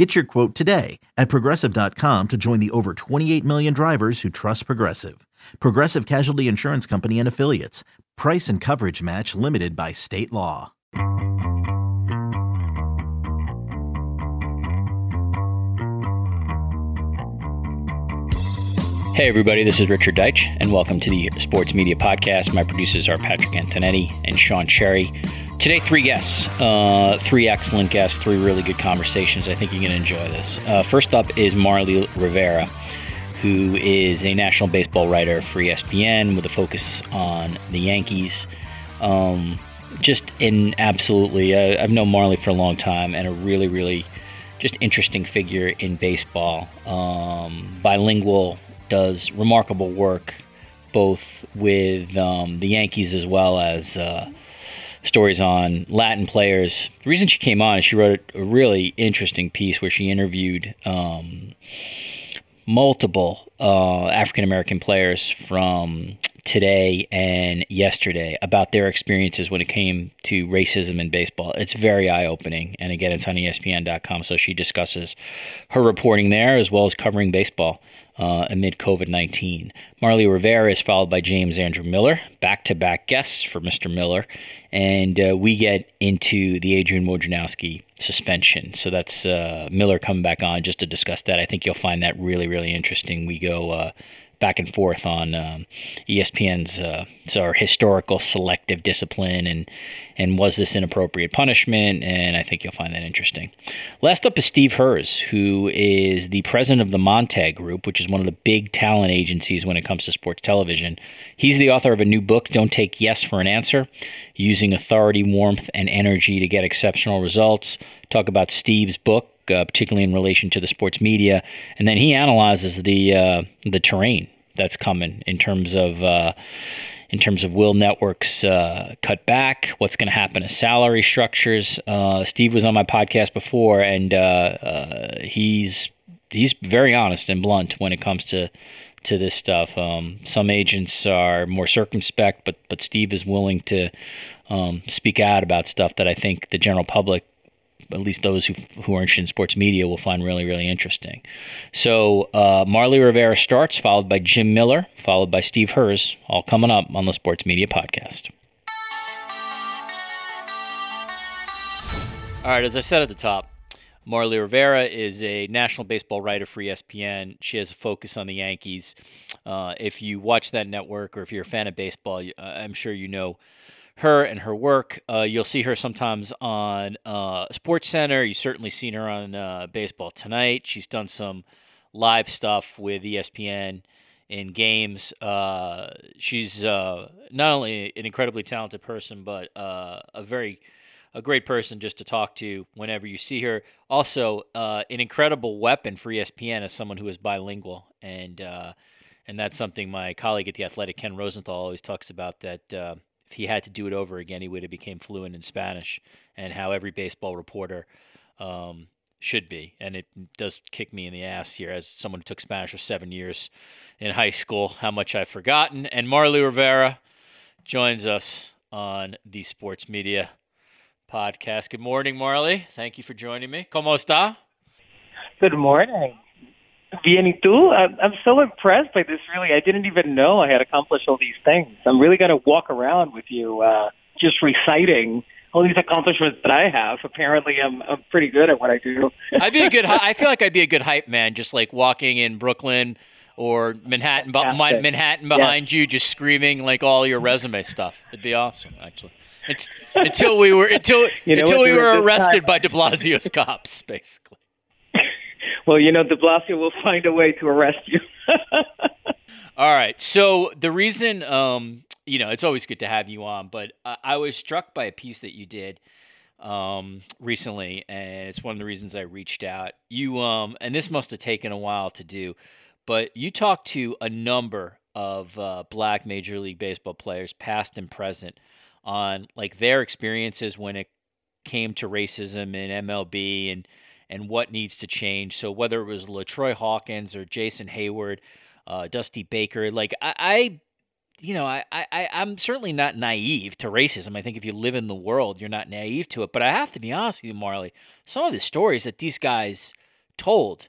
Get your quote today at progressive.com to join the over 28 million drivers who trust Progressive. Progressive Casualty Insurance Company and Affiliates. Price and coverage match limited by state law. Hey, everybody, this is Richard Deitch, and welcome to the Sports Media Podcast. My producers are Patrick Antonetti and Sean Cherry. Today, three guests, uh, three excellent guests, three really good conversations. I think you're going to enjoy this. Uh, first up is Marley Rivera, who is a national baseball writer for ESPN with a focus on the Yankees. Um, just an absolutely, uh, I've known Marley for a long time and a really, really just interesting figure in baseball. Um, bilingual, does remarkable work both with um, the Yankees as well as uh, stories on Latin players. The reason she came on is she wrote a really interesting piece where she interviewed um, multiple uh, African American players from today and yesterday about their experiences when it came to racism in baseball. It's very eye opening. And again, it's on ESPN.com. So she discusses her reporting there as well as covering baseball uh, amid COVID 19. Marley Rivera is followed by James Andrew Miller, back to back guests for Mr. Miller. And uh, we get into the Adrian Wojnarowski suspension. So that's uh, Miller coming back on just to discuss that. I think you'll find that really, really interesting. We go uh, back and forth on um, ESPN's uh, our historical selective discipline and and was this inappropriate punishment? And I think you'll find that interesting. Last up is Steve Herz, who is the president of the Montag Group, which is one of the big talent agencies when it comes to sports television. He's the author of a new book, Don't Take Yes for an Answer, using authority, warmth, and energy to get exceptional results. Talk about Steve's book, uh, particularly in relation to the sports media, and then he analyzes the uh, the terrain that's coming in terms of uh, in terms of will networks uh, cut back, what's going to happen to salary structures. Uh, Steve was on my podcast before, and uh, he's he's very honest and blunt when it comes to to this stuff. Um, some agents are more circumspect, but but Steve is willing to um, speak out about stuff that I think the general public at least those who, who are interested in sports media will find really, really interesting. So uh, Marley Rivera starts, followed by Jim Miller, followed by Steve Herz, all coming up on the Sports Media Podcast. All right, as I said at the top, Marley Rivera is a national baseball writer for ESPN. She has a focus on the Yankees. Uh, if you watch that network or if you're a fan of baseball, I'm sure you know her and her work. Uh, you'll see her sometimes on uh, Sports Center. You've certainly seen her on uh, Baseball Tonight. She's done some live stuff with ESPN in games. Uh, she's uh, not only an incredibly talented person, but uh, a very a great person just to talk to whenever you see her. Also, an incredible weapon for ESPN as someone who is bilingual and. and that's something my colleague at the Athletic, Ken Rosenthal, always talks about. That if he had to do it over again, he would have became fluent in Spanish, and how every baseball reporter um, should be. And it does kick me in the ass here as someone who took Spanish for seven years in high school, how much I've forgotten. And Marley Rivera joins us on the Sports Media Podcast. Good morning, Marley. Thank you for joining me. ¿Cómo está? Good morning. Y tú? I'm so impressed by this. Really, I didn't even know I had accomplished all these things. I'm really going to walk around with you, uh, just reciting all these accomplishments that I have. Apparently, I'm I'm pretty good at what I do. I'd be a good. I feel like I'd be a good hype man, just like walking in Brooklyn or Manhattan, Manhattan behind you, just screaming like all your resume stuff. It'd be awesome, actually. It's, until we were until you know until we were arrested by De Blasio's cops, basically well, you know, De Blasio will find a way to arrest you. All right. So the reason, um, you know, it's always good to have you on, but I, I was struck by a piece that you did um, recently, and it's one of the reasons I reached out. You, um, and this must have taken a while to do, but you talked to a number of uh, black Major League Baseball players, past and present, on like their experiences when it came to racism in MLB and and what needs to change. So whether it was LaTroy Hawkins or Jason Heyward, uh, Dusty Baker, like I, I you know, I, I, I'm certainly not naive to racism. I think if you live in the world, you're not naive to it. But I have to be honest with you, Marley, some of the stories that these guys told,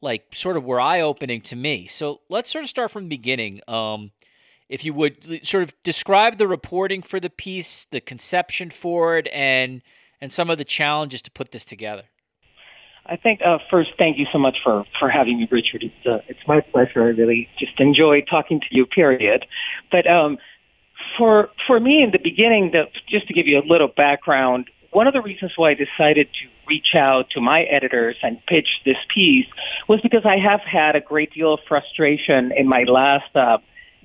like, sort of were eye opening to me. So let's sort of start from the beginning. Um, if you would sort of describe the reporting for the piece, the conception for it, and and some of the challenges to put this together. I think uh, first, thank you so much for for having me, Richard. It's uh, it's my pleasure. I really just enjoy talking to you. Period. But um, for for me, in the beginning, the, just to give you a little background, one of the reasons why I decided to reach out to my editors and pitch this piece was because I have had a great deal of frustration in my last. Uh,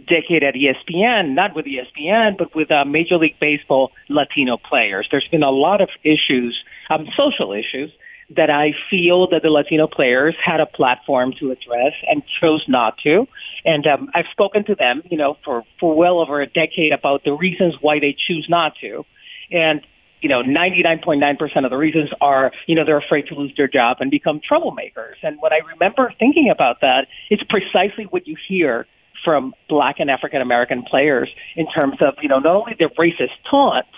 decade at ESPN, not with ESPN, but with uh, Major League Baseball Latino players. There's been a lot of issues, um, social issues, that I feel that the Latino players had a platform to address and chose not to. And um, I've spoken to them, you know, for, for well over a decade about the reasons why they choose not to. And, you know, 99.9% of the reasons are, you know, they're afraid to lose their job and become troublemakers. And what I remember thinking about that is precisely what you hear from black and African American players in terms of, you know, not only their racist taunts,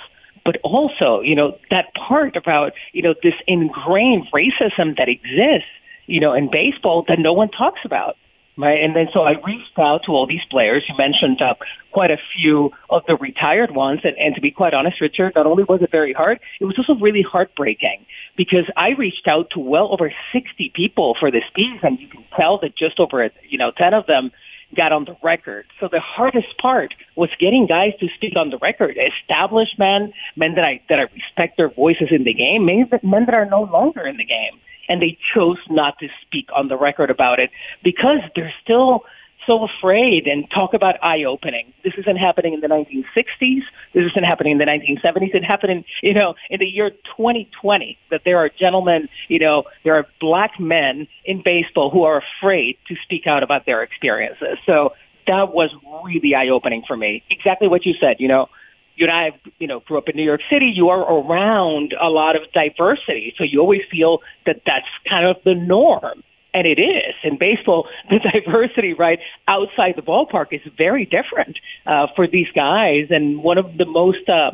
but also, you know, that part about, you know, this ingrained racism that exists, you know, in baseball that no one talks about. Right. And then so I reached out to all these players. You mentioned uh, quite a few of the retired ones. And, and to be quite honest, Richard, not only was it very hard, it was also really heartbreaking because I reached out to well over 60 people for this piece. And you can tell that just over, you know, 10 of them got on the record. So the hardest part was getting guys to speak on the record. Established men, men that I that I respect their voices in the game, men that, men that are no longer in the game, and they chose not to speak on the record about it because they're still so afraid and talk about eye-opening. This isn't happening in the 1960s. This isn't happening in the 1970s. It happened in, you know, in the year 2020 that there are gentlemen, you know, there are black men in baseball who are afraid to speak out about their experiences. So that was really eye-opening for me. Exactly what you said, you know, you and I, you know, grew up in New York City. You are around a lot of diversity, so you always feel that that's kind of the norm. And it is. In baseball, the diversity, right, outside the ballpark is very different uh, for these guys. And one of the most uh,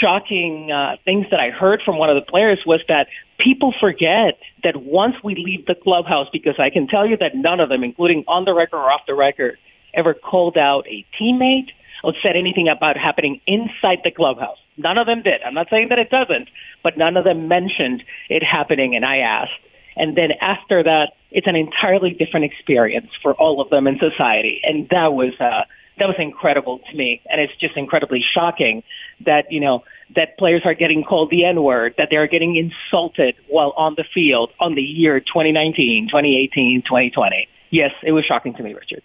shocking uh, things that I heard from one of the players was that people forget that once we leave the clubhouse, because I can tell you that none of them, including on the record or off the record, ever called out a teammate or said anything about happening inside the clubhouse. None of them did. I'm not saying that it doesn't, but none of them mentioned it happening. And I asked, and then after that, it's an entirely different experience for all of them in society. And that was, uh, that was incredible to me. And it's just incredibly shocking that, you know, that players are getting called the N-word, that they're getting insulted while on the field on the year 2019, 2018, 2020. Yes, it was shocking to me, Richard.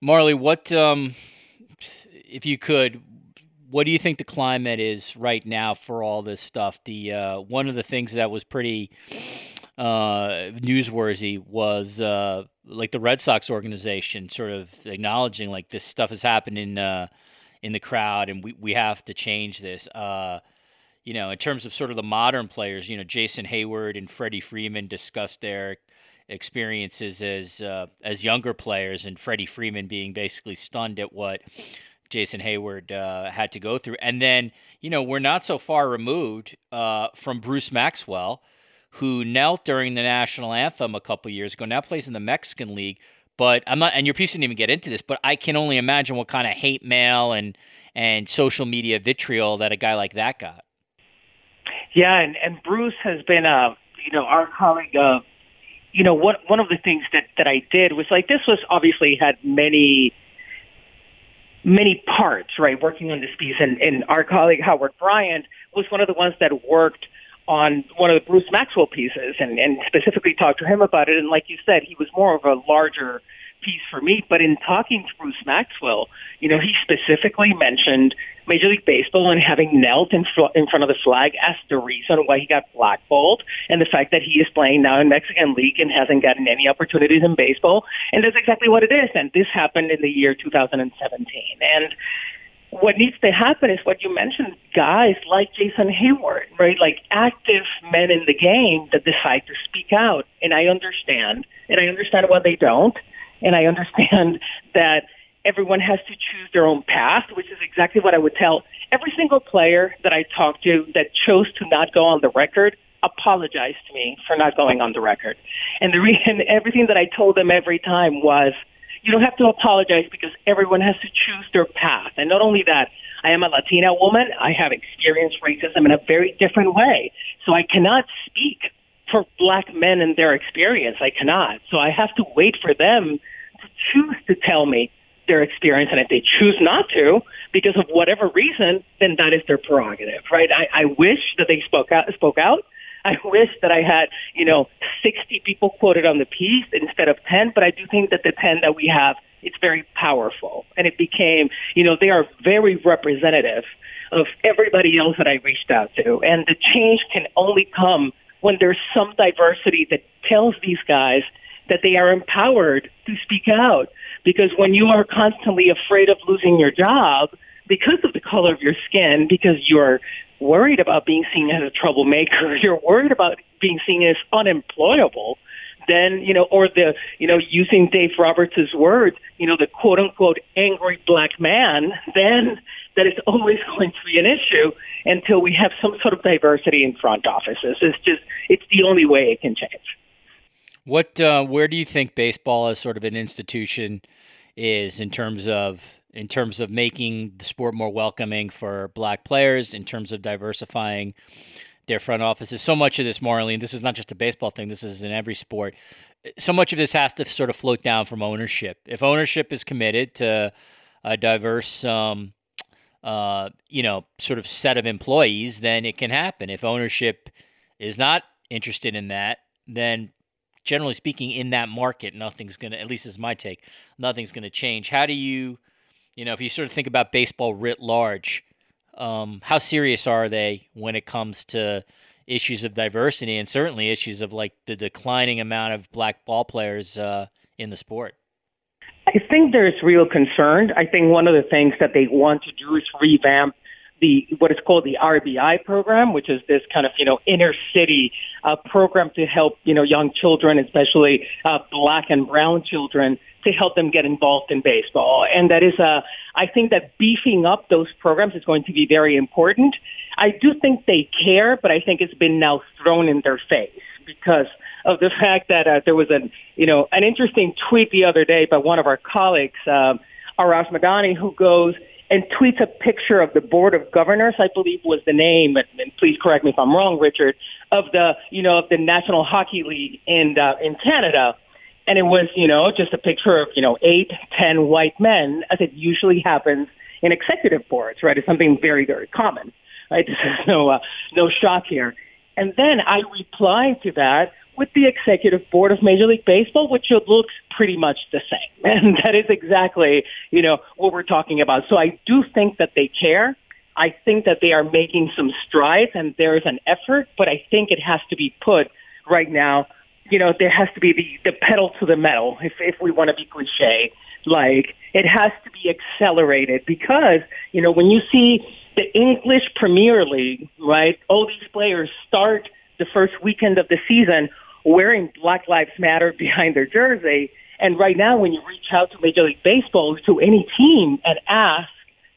Marley, what, um, if you could, what do you think the climate is right now for all this stuff? The uh, one of the things that was pretty uh, newsworthy was uh, like the Red Sox organization sort of acknowledging like this stuff has happened in uh, in the crowd and we, we have to change this. Uh, you know, in terms of sort of the modern players, you know, Jason Heyward and Freddie Freeman discussed their experiences as uh, as younger players, and Freddie Freeman being basically stunned at what Jason Heyward uh, had to go through. And then, you know, we're not so far removed from Bruce Maxwell, who knelt during the national anthem a couple years ago. Now plays in the Mexican League. But I'm not, and your piece didn't even get into this. But I can only imagine what kind of hate mail and and social media vitriol that a guy like that got. Yeah, and and Bruce has been, uh, you know, our colleague. Uh, you know, what one of the things that that I did was like this was obviously had many many parts, right, working on this piece. And, and our colleague Howard Bryant was one of the ones that worked on one of the Bruce Maxwell pieces and, and specifically talked to him about it. And like you said, he was more of a larger piece for me. But in talking to Bruce Maxwell, you know, he specifically mentioned Major League Baseball and having knelt in, in front of the flag as the reason why he got blackballed, and the fact that he is playing now in Mexican League and hasn't gotten any opportunities in baseball. And that's exactly what it is. And this happened in the year 2017. And what needs to happen is what you mentioned, guys like Jason Heyward, right? Like active men in the game that decide to speak out. And I understand, and I understand why they don't. And I understand that everyone has to choose their own path, which is exactly what I would tell every single player that I talked to that chose to not go on the record apologized to me for not going on the record. And the reason, everything that I told them every time was, you don't have to apologize because everyone has to choose their path. And not only that, I am a Latina woman. I have experienced racism in a very different way. So I cannot speak for black men and their experience. I cannot. So I have to wait for them to choose to tell me their experience. And if they choose not to, because of whatever reason, then that is their prerogative, right? I, I wish that they spoke out, spoke out I wish that I had, you know, 60 people quoted on the piece instead of 10, but I do think that the 10 that we have, it's very powerful. And it became, you know, they are very representative of everybody else that I reached out to. And the change can only come when there's some diversity that tells these guys that they are empowered to speak out. Because when you are constantly afraid of losing your job because of the color of your skin, because you're worried about being seen as a troublemaker, you're worried about being seen as unemployable, then, you know, or the, you know, using Dave Roberts' words, you know, the quote unquote angry black man, then that is always going to be an issue until we have some sort of diversity in front offices. It's just, it's the only way it can change. What, uh, where do you think baseball as sort of an institution is in terms of in terms of making the sport more welcoming for black players, in terms of diversifying their front offices. So much of this, Marlene, this is not just a baseball thing, this is in every sport. So much of this has to sort of float down from ownership. If ownership is committed to a diverse, um, uh, you know, sort of set of employees, then it can happen. If ownership is not interested in that, then generally speaking, in that market, nothing's going to, at least is my take, nothing's going to change. How do you you know, if you sort of think about baseball writ large, um, how serious are they when it comes to issues of diversity and certainly issues of like the declining amount of black ball players uh, in the sport? I think there's real concern. I think one of the things that they want to do is revamp the what is called the RBI program, which is this kind of you know inner city uh, program to help you know young children, especially uh, black and brown children, to help them get involved in baseball. And that is a I think that beefing up those programs is going to be very important. I do think they care, but I think it's been now thrown in their face because of the fact that uh, there was an you know an interesting tweet the other day by one of our colleagues, um, Arash Madani, who goes and tweets a picture of the board of governors, I believe was the name, and, and please correct me if I'm wrong, Richard, of the, you know, of the National Hockey League in, uh, in Canada. And it was, you know, just a picture of, you know, eight, ten white men, as it usually happens in executive boards, right? It's something very, very common, right? This is no, uh, no shock here. And then I replied to that with the executive board of Major League Baseball, which looks pretty much the same. And that is exactly, you know, what we're talking about. So I do think that they care. I think that they are making some strides and there is an effort, but I think it has to be put right now. You know, there has to be the, the pedal to the metal, if, if we want to be cliche. Like, it has to be accelerated because, you know, when you see the English Premier League, right, all these players start the first weekend of the season wearing Black Lives Matter behind their jersey. And right now, when you reach out to Major League Baseball, to any team and ask,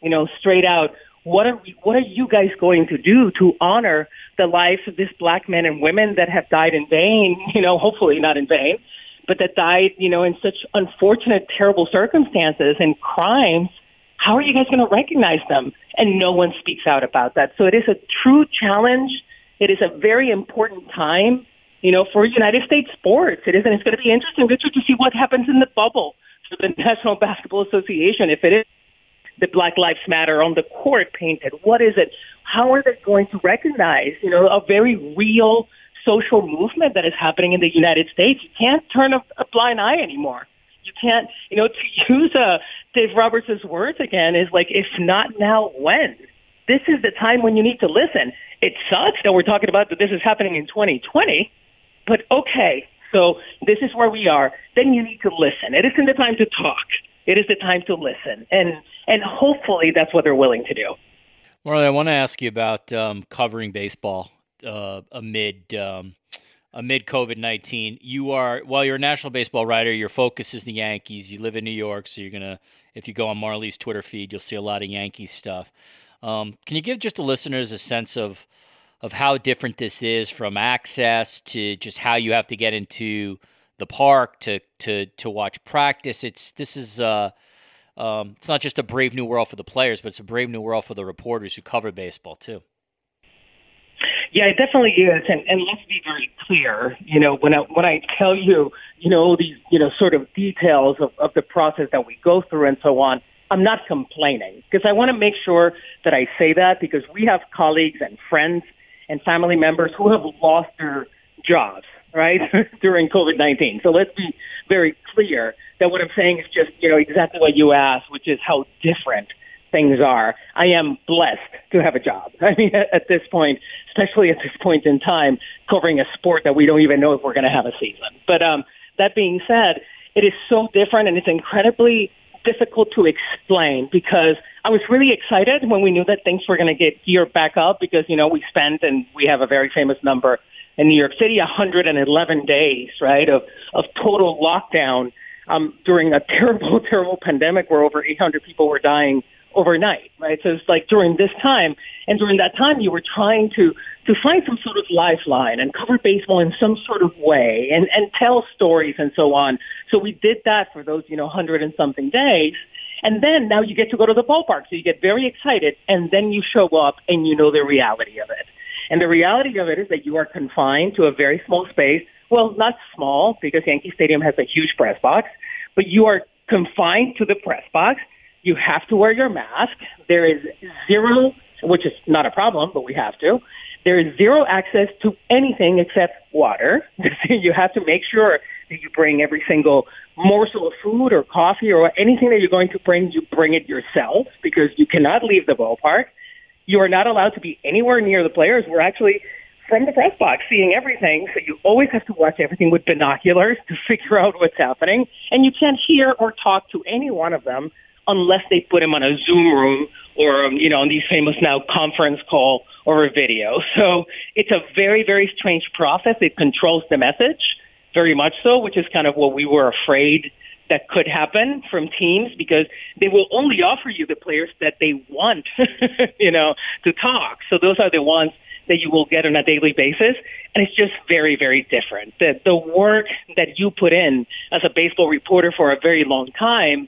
you know, straight out, what are we, what are you guys going to do to honor the lives of these black men and women that have died in vain? You know, hopefully not in vain, but that died, you know, in such unfortunate, terrible circumstances and crimes. How are you guys going to recognize them? And no one speaks out about that. So it is a true challenge. It is a very important time you know, for United States sports. It is, and it's going to be interesting, Richard, to see what happens in the bubble for the National Basketball Association. If it is the Black Lives Matter on the court painted, what is it? How are they going to recognize, you know, a very real social movement that is happening in the United States? You can't turn a, a blind eye anymore. You can't, you know, to use uh, Dave Roberts' words again is like, if not now, when? This is the time when you need to listen. It sucks that we're talking about that this is happening in 2020, but okay, so this is where we are. Then you need to listen. It isn't the time to talk. It is the time to listen, and and hopefully that's what they're willing to do. Marley, I want to ask you about um, covering baseball uh, amid um, amid COVID nineteen. You are while you're a national baseball writer, your focus is the Yankees. You live in New York, so you're gonna if you go on Marley's Twitter feed, you'll see a lot of Yankees stuff. Um, can you give just the listeners a sense of of how different this is from access to just how you have to get into the park to to to watch practice? It's this is uh, um, it's not just a brave new world for the players, but it's a brave new world for the reporters who cover baseball too. Yeah, it definitely is, and, and let's be very clear. You know, when I when I tell you, you know, these you know sort of details of, of the process that we go through and so on, I'm not complaining because I want to make sure that I say that because we have colleagues and friends and family members who have lost their jobs, right, during COVID-19. So let's be very clear that what I'm saying is just, you know, exactly what you asked, which is how different things are. I am blessed to have a job. I mean, at, this point, especially at this point in time, covering a sport that we don't even know if we're going to have a season. But um, that being said, it is so different and it's incredibly difficult to explain because I was really excited when we knew that things were going to get geared back up because, you know, we spent and we have a very famous number in New York City, 111 days, right, of, of total lockdown um, during a terrible, terrible pandemic where over 800 people were dying overnight, right? So it's like during this time, and during that time, you were trying to to find some sort of lifeline and cover baseball in some sort of way, and and tell stories and so on. So we did that for those, you know, hundred and something days. And then now you get to go to the ballpark. So you get very excited and then you show up and you know the reality of it. And the reality of it is that you are confined to a very small space. Well, not small because Yankee Stadium has a huge press box, but you are confined to the press box you have to wear your mask. There is zero, which is not a problem, but we have to. There is zero access to anything except water. you have to make sure that you bring every single morsel of food or coffee or anything that you're going to bring, you bring it yourself because you cannot leave the ballpark. You are not allowed to be anywhere near the players. We're actually from the press box seeing everything, so you always have to watch everything with binoculars to figure out what's happening. And you can't hear or talk to any one of them unless they put him on a Zoom room or, um, you know, on these famous now conference call or a video. So it's a very, very strange process. It controls the message very much so, which is kind of what we were afraid that could happen from teams because they will only offer you the players that they want, you know, to talk. So those are the ones that you will get on a daily basis. And it's just very, very different. The, the work that you put in as a baseball reporter for a very long time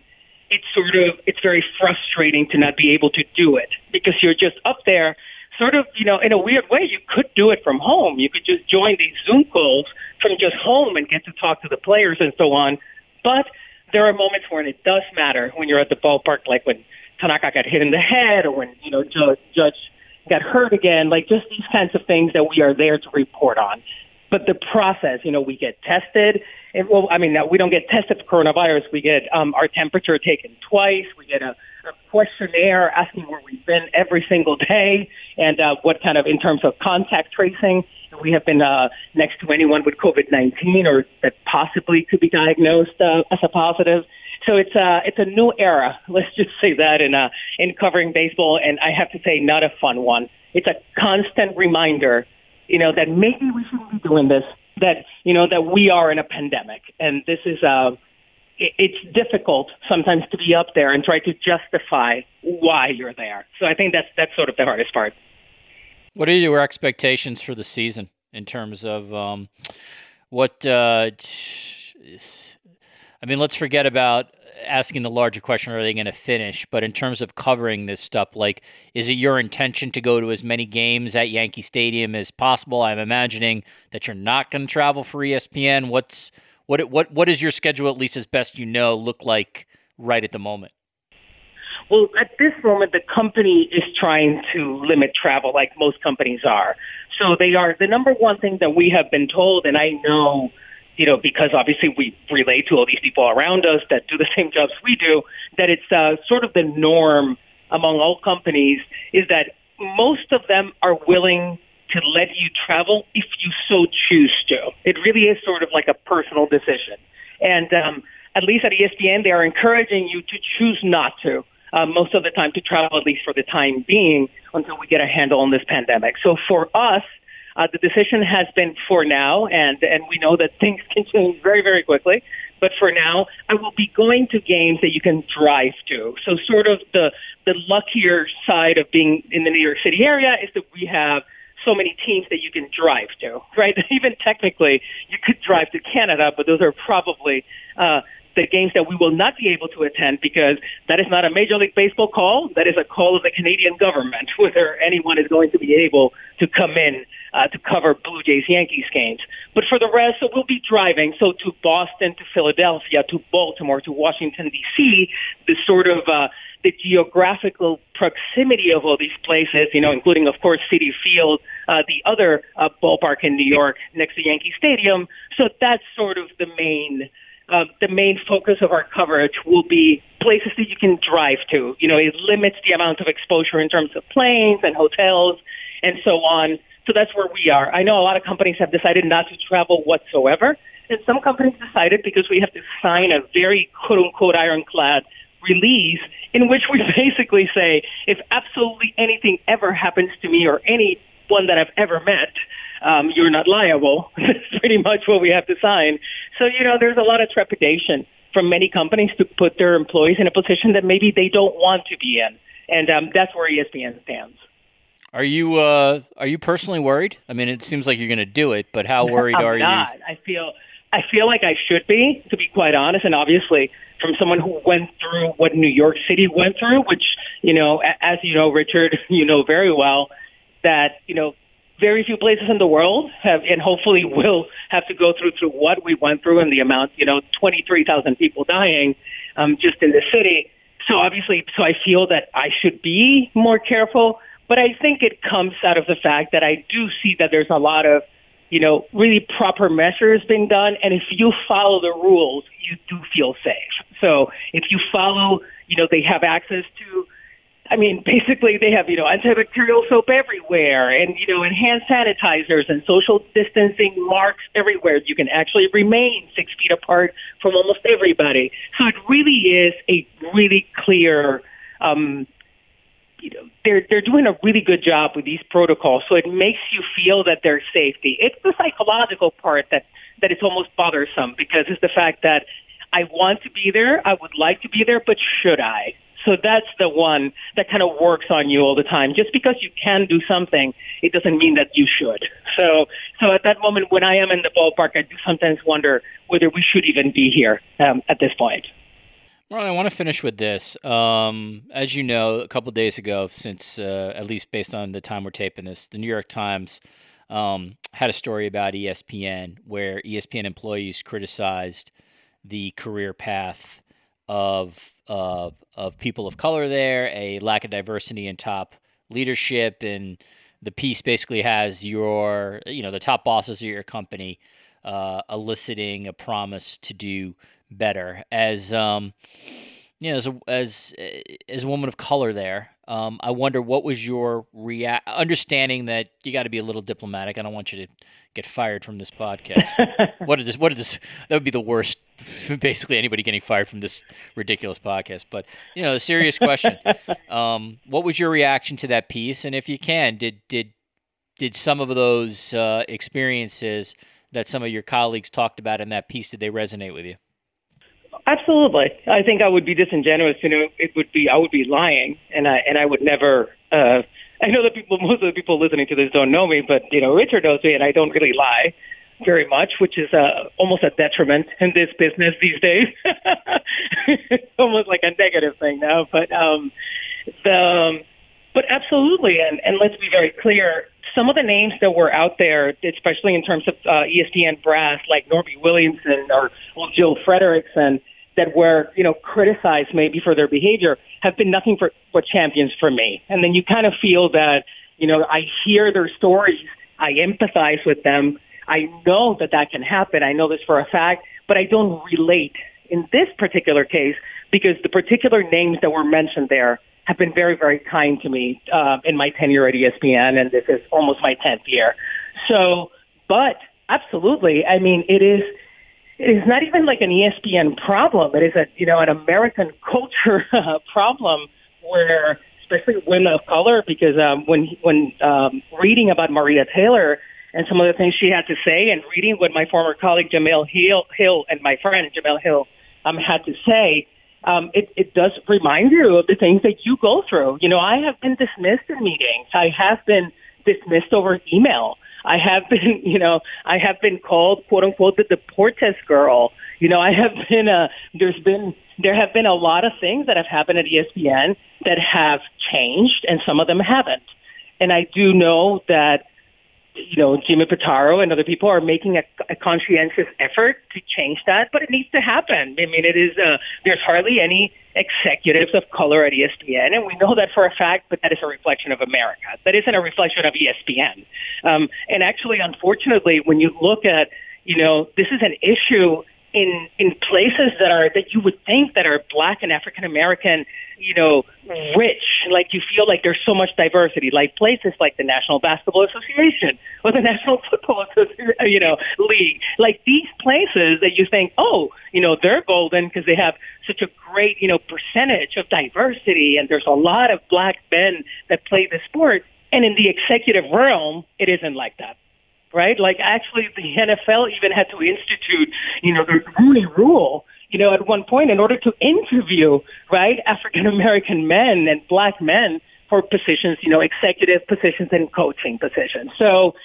it's sort of it's very frustrating to not be able to do it because you're just up there sort of you know in a weird way you could do it from home you could just join these zoom calls from just home and get to talk to the players and so on but there are moments when it does matter when you're at the ballpark like when Tanaka got hit in the head or when you know Judge, got hurt again like just these kinds of things that we are there to report on but the process, you know, we get tested. And, well, I mean, we don't get tested for coronavirus. We get um, our temperature taken twice. We get a questionnaire asking where we've been every single day and uh, what kind of, in terms of contact tracing, we have been uh, next to anyone with COVID-19 or that possibly could be diagnosed uh, as a positive. So it's a uh, it's a new era. Let's just say that in uh, in covering baseball, and I have to say, not a fun one. It's a constant reminder you know, that maybe we shouldn't be doing this, that, you know, that we are in a pandemic. And this is, uh, it's difficult sometimes to be up there and try to justify why you're there. So I think that's, that's sort of the hardest part. What are your expectations for the season in terms of um, what, uh, I mean, let's forget about asking the larger question are they going to finish but in terms of covering this stuff like is it your intention to go to as many games at yankee stadium as possible i'm imagining that you're not going to travel for espn what's what what what does your schedule at least as best you know look like right at the moment well, at this moment, the company is trying to limit travel like most companies are. So they are the number one thing that we have been told, and I know you know, because obviously we relate to all these people around us that do the same jobs we do, that it's uh, sort of the norm among all companies is that most of them are willing to let you travel if you so choose to. It really is sort of like a personal decision. And um, at least at ESPN, they are encouraging you to choose not to. Uh, most of the time to travel, at least for the time being, until we get a handle on this pandemic. So for us, uh, the decision has been for now, and and we know that things can change very very quickly. But for now, I will be going to games that you can drive to. So sort of the the luckier side of being in the New York City area is that we have so many teams that you can drive to, right? Even technically, you could drive to Canada, but those are probably uh, the games that we will not be able to attend because that is not a Major League Baseball call. That is a call of the Canadian government, whether anyone is going to be able to come in uh, to cover Blue Jays Yankees games. But for the rest, so we'll be driving. So to Boston, to Philadelphia, to Baltimore, to Washington, D.C., the sort of uh, the geographical proximity of all these places, you know, including, of course, Citi Field, uh, the other uh, ballpark in New York next to Yankee Stadium. So that's sort of the main uh, the main focus of our coverage will be places that you can drive to. You know, it limits the amount of exposure in terms of planes and hotels and so on. So that's where we are. I know a lot of companies have decided not to travel whatsoever. And some companies decided because we have to sign a very quote unquote ironclad release in which we basically say if absolutely anything ever happens to me or anyone that I've ever met, um, you're not liable. That's pretty much what we have to sign. So, you know, there's a lot of trepidation from many companies to put their employees in a position that maybe they don't want to be in. And um, that's where ESPN stands. Are you uh, are you personally worried? I mean, it seems like you're going to do it, but how worried are not. you? I feel I feel like I should be, to be quite honest. And obviously, from someone who went through what New York City went through, which you know, as you know, Richard, you know very well that you know very few places in the world have, and hopefully will have to go through through what we went through and the amount, you know, 23,000 people dying um, just in the city. So obviously, so I feel that I should be more careful, but I think it comes out of the fact that I do see that there's a lot of, you know, really proper measures being done, and if you follow the rules, you do feel safe. So if you follow, you know, they have access to I mean, basically they have, you know, antibacterial soap everywhere and, you know, and hand sanitizers and social distancing marks everywhere. You can actually remain six feet apart from almost everybody. So it really is a really clear, um, you know, they're, they're doing a really good job with these protocols. So it makes you feel that there's safety. It's the psychological part that, that is almost bothersome because it's the fact that I want to be there. I would like to be there, but should I? So that's the one that kind of works on you all the time. Just because you can do something, it doesn't mean that you should. So, so at that moment when I am in the ballpark, I do sometimes wonder whether we should even be here um, at this point. Well, I want to finish with this. Um, as you know, a couple days ago, since uh, at least based on the time we're taping this, the New York Times um, had a story about ESPN where ESPN employees criticized the career path of uh, of people of color there, a lack of diversity in top leadership, and the piece basically has your you know the top bosses of your company uh, eliciting a promise to do better as um, you know as a, as as a woman of color there. Um, I wonder what was your react understanding that you got to be a little diplomatic. I don't want you to get fired from this podcast. what did this? What did this? That would be the worst. Basically, anybody getting fired from this ridiculous podcast. But you know, a serious question. um, what was your reaction to that piece? And if you can, did did did some of those uh, experiences that some of your colleagues talked about in that piece did they resonate with you? Absolutely. I think I would be disingenuous. You know, it would be I would be lying, and I and I would never. Uh, I know that people, most of the people listening to this don't know me, but you know, Richard knows me, and I don't really lie very much, which is uh, almost a detriment in this business these days. it's almost like a negative thing now, but um, the um, but absolutely, and and let's be very clear. Some of the names that were out there, especially in terms of uh, ESPN brass, like Norby Williamson or Jill Frederickson, that were, you know, criticized maybe for their behavior have been nothing for, but champions for me. And then you kind of feel that, you know, I hear their stories, I empathize with them, I know that that can happen. I know this for a fact, but I don't relate in this particular case because the particular names that were mentioned there have been very, very kind to me uh, in my tenure at ESPN, and this is almost my 10th year. So, but absolutely, I mean, it is it is not even like an ESPN problem. It is a you know an American culture problem where especially women of color because um, when when um, reading about Maria Taylor and some of the things she had to say and reading what my former colleague Jemele Hill, Hill and my friend Jemele Hill um, had to say, um, it, it does remind you of the things that you go through. You know, I have been dismissed in meetings. I have been dismissed over email. I have been, you know, I have been called quote unquote the Deportes girl. You know, I have been, uh, there's been, there have been a lot of things that have happened at ESPN that have changed and some of them haven't. And I do know that you know, Jimmy Pitaro and other people are making a, a conscientious effort to change that, but it needs to happen. I mean, it is, uh, there's hardly any executives of color at ESPN, and we know that for a fact, but that is a reflection of America. That isn't a reflection of ESPN. Um, and actually, unfortunately, when you look at, you know, this is an issue in in places that are that you would think that are black and African American, you know, rich. Like you feel like there's so much diversity. Like places like the National Basketball Association or the National Football Association, you know, League. Like these places that you think, oh, you know, they're golden because they have such a great, you know, percentage of diversity, and there's a lot of black men that play the sport. And in the executive realm, it isn't like that right? Like actually the NFL even had to institute, you know, the Rooney rule, you know, at one point in order to interview, right, African American men and black men for positions, you know, executive positions and coaching positions. So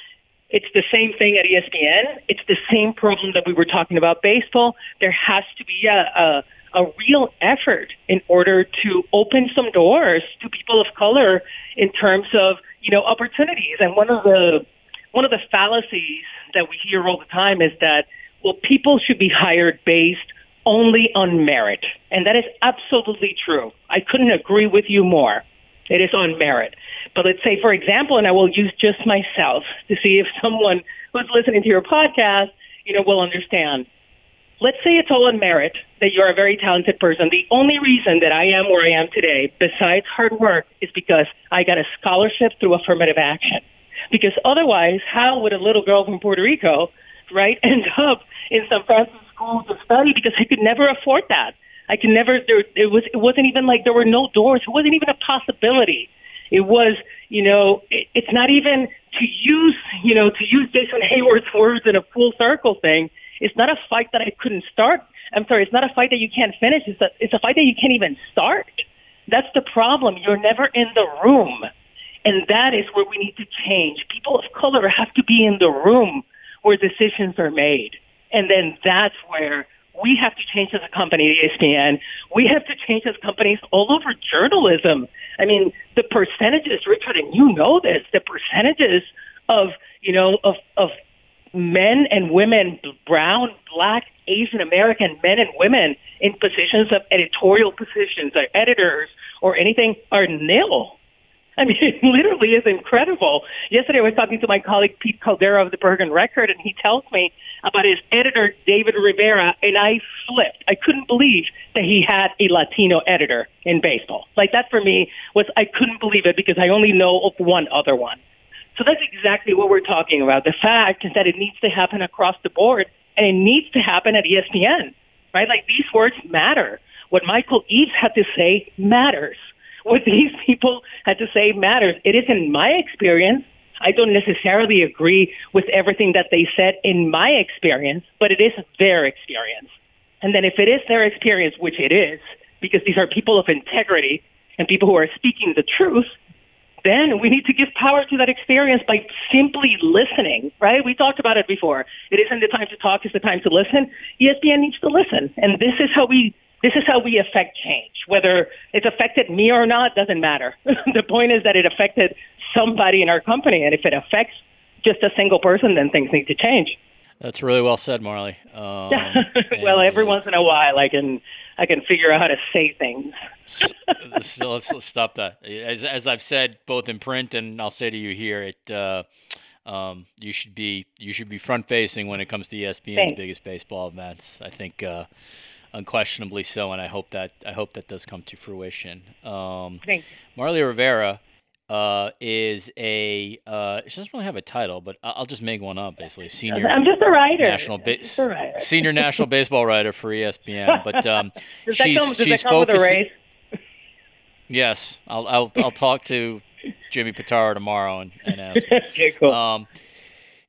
it's the same thing at ESPN. It's the same problem that we were talking about baseball. There has to be a, a, a real effort in order to open some doors to people of color in terms of, you know, opportunities. And one of the one of the fallacies that we hear all the time is that, well, people should be hired based only on merit. And that is absolutely true. I couldn't agree with you more. It is on merit. But let's say, for example, and I will use just myself to see if someone who's listening to your podcast, you know, will understand. Let's say it's all on merit, that you're a very talented person. The only reason that I am where I am today, besides hard work, is because I got a scholarship through affirmative action. Because otherwise, how would a little girl from Puerto Rico, right, end up in San Francisco school to study? Because I could never afford that. I could never. There, it was. It wasn't even like there were no doors. It wasn't even a possibility. It was, you know, it, it's not even to use, you know, to use Jason Heyward's words in a full circle thing. It's not a fight that I couldn't start. I'm sorry. It's not a fight that you can't finish. It's a, it's a fight that you can't even start. That's the problem. You're never in the room. And that is where we need to change. People of color have to be in the room where decisions are made. And then that's where we have to change as a company, ESPN. We have to change as companies all over journalism. I mean, the percentages, Richard, and you know this, the percentages of, you know, of, of men and women, brown, black, Asian American men and women in positions of editorial positions or editors or anything are nil. I mean, it literally is incredible. Yesterday, I was talking to my colleague Pete Caldera of the Bergen Record, and he tells me about his editor David Rivera, and I flipped. I couldn't believe that he had a Latino editor in baseball. Like that for me was I couldn't believe it because I only know of one other one. So that's exactly what we're talking about. The fact is that it needs to happen across the board, and it needs to happen at ESPN, right? Like these words matter. What Michael Eaves had to say matters what these people had to say matters. It is in my experience. I don't necessarily agree with everything that they said in my experience, but it is their experience. And then if it is their experience, which it is, because these are people of integrity and people who are speaking the truth, then we need to give power to that experience by simply listening, right? We talked about it before. It isn't the time to talk, it's the time to listen. ESPN needs to listen. And this is how we this is how we affect change. Whether it's affected me or not doesn't matter. the point is that it affected somebody in our company, and if it affects just a single person, then things need to change. That's really well said, Marley. Um, well, every once in a while, I can I can figure out how to say things. so let's, let's stop that. As, as I've said, both in print and I'll say to you here, it uh, um, you should be you should be front facing when it comes to ESPN's Thanks. biggest baseball events. I think uh, unquestionably so, and I hope that I hope that does come to fruition. Um, Thank Marley Rivera uh, is a uh, she doesn't really have a title, but I'll just make one up. Basically, senior I'm just a writer. national ba- a writer. senior national baseball writer for ESPN. But um, Does she's come, does she's that come with a focusing-? Yes, I'll I'll I'll talk to Jimmy Pitaro tomorrow and, and ask. okay, cool. Um,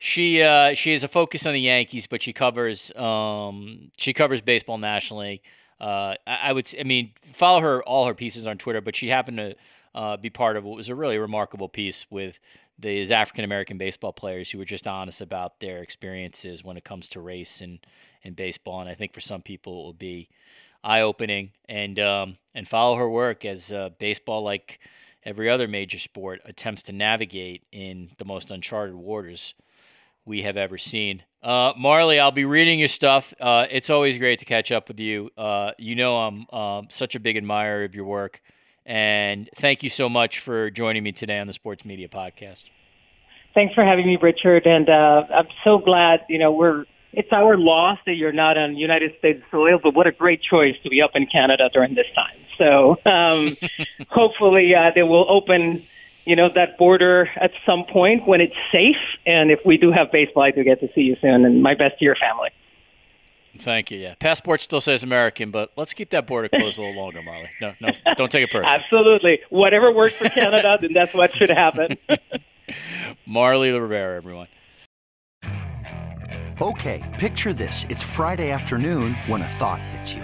she uh, she has a focus on the Yankees, but she covers um, she covers baseball nationally. Uh, I, I would I mean follow her all her pieces on Twitter, but she happened to uh, be part of what was a really remarkable piece with these African American baseball players who were just honest about their experiences when it comes to race and and baseball. And I think for some people it will be eye opening and um, and follow her work as uh, baseball like every other major sport attempts to navigate in the most uncharted waters we have ever seen. Uh, Marly, I'll be reading your stuff. Uh, it's always great to catch up with you. Uh, you know I'm um, such a big admirer of your work, and thank you so much for joining me today on the Sports Media Podcast. Thanks for having me, Richard. And uh, I'm so glad, you know, we're it's our loss that you're not on United States soil, but what a great choice to be up in Canada during this time. So um, hopefully uh, they will open, you know, that border at some point when it's safe. And if we do have baseball, I do get to see you soon. And my best to your family. Thank you. Yeah, passport still says American, but let's keep that border closed a little longer, Marly. No, no, don't take it personally. Absolutely. Whatever works for Canada, then that's what should happen. Marly Rivera, everyone. Okay, picture this. It's Friday afternoon when a thought hits you.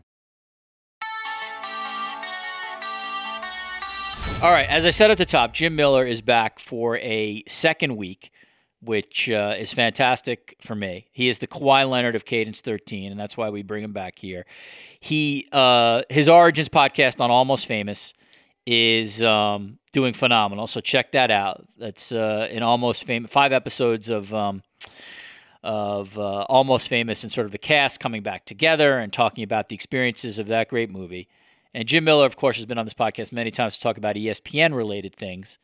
All right, as I said at the top, Jim Miller is back for a second week, which uh, is fantastic for me. He is the Kawhi Leonard of Cadence 13, and that's why we bring him back here. He uh, his Origins podcast on Almost Famous is um, doing phenomenal, so check that out. That's uh, an Almost Famous five episodes of. Um, of uh, Almost Famous and sort of the cast coming back together and talking about the experiences of that great movie. And Jim Miller, of course, has been on this podcast many times to talk about ESPN related things.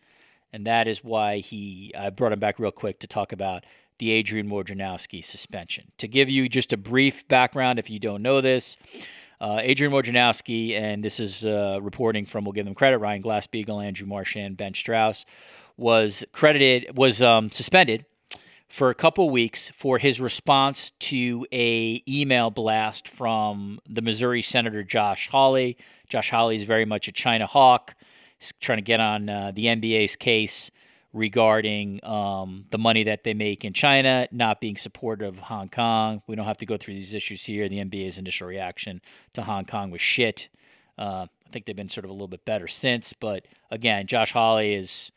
And that is why he I brought him back real quick to talk about the Adrian Wojnarowski suspension. To give you just a brief background, if you don't know this, uh, Adrian Wojnarowski, and this is uh, reporting from, we'll give them credit, Ryan Glasspiegel, Andrew Marchand, Ben Strauss, was credited, was um, suspended for a couple weeks for his response to a email blast from the Missouri Senator Josh Hawley. Josh Hawley is very much a China hawk, He's trying to get on uh, the NBA's case regarding um, the money that they make in China, not being supportive of Hong Kong. We don't have to go through these issues here. The NBA's initial reaction to Hong Kong was shit. Uh, I think they've been sort of a little bit better since, but again, Josh Hawley is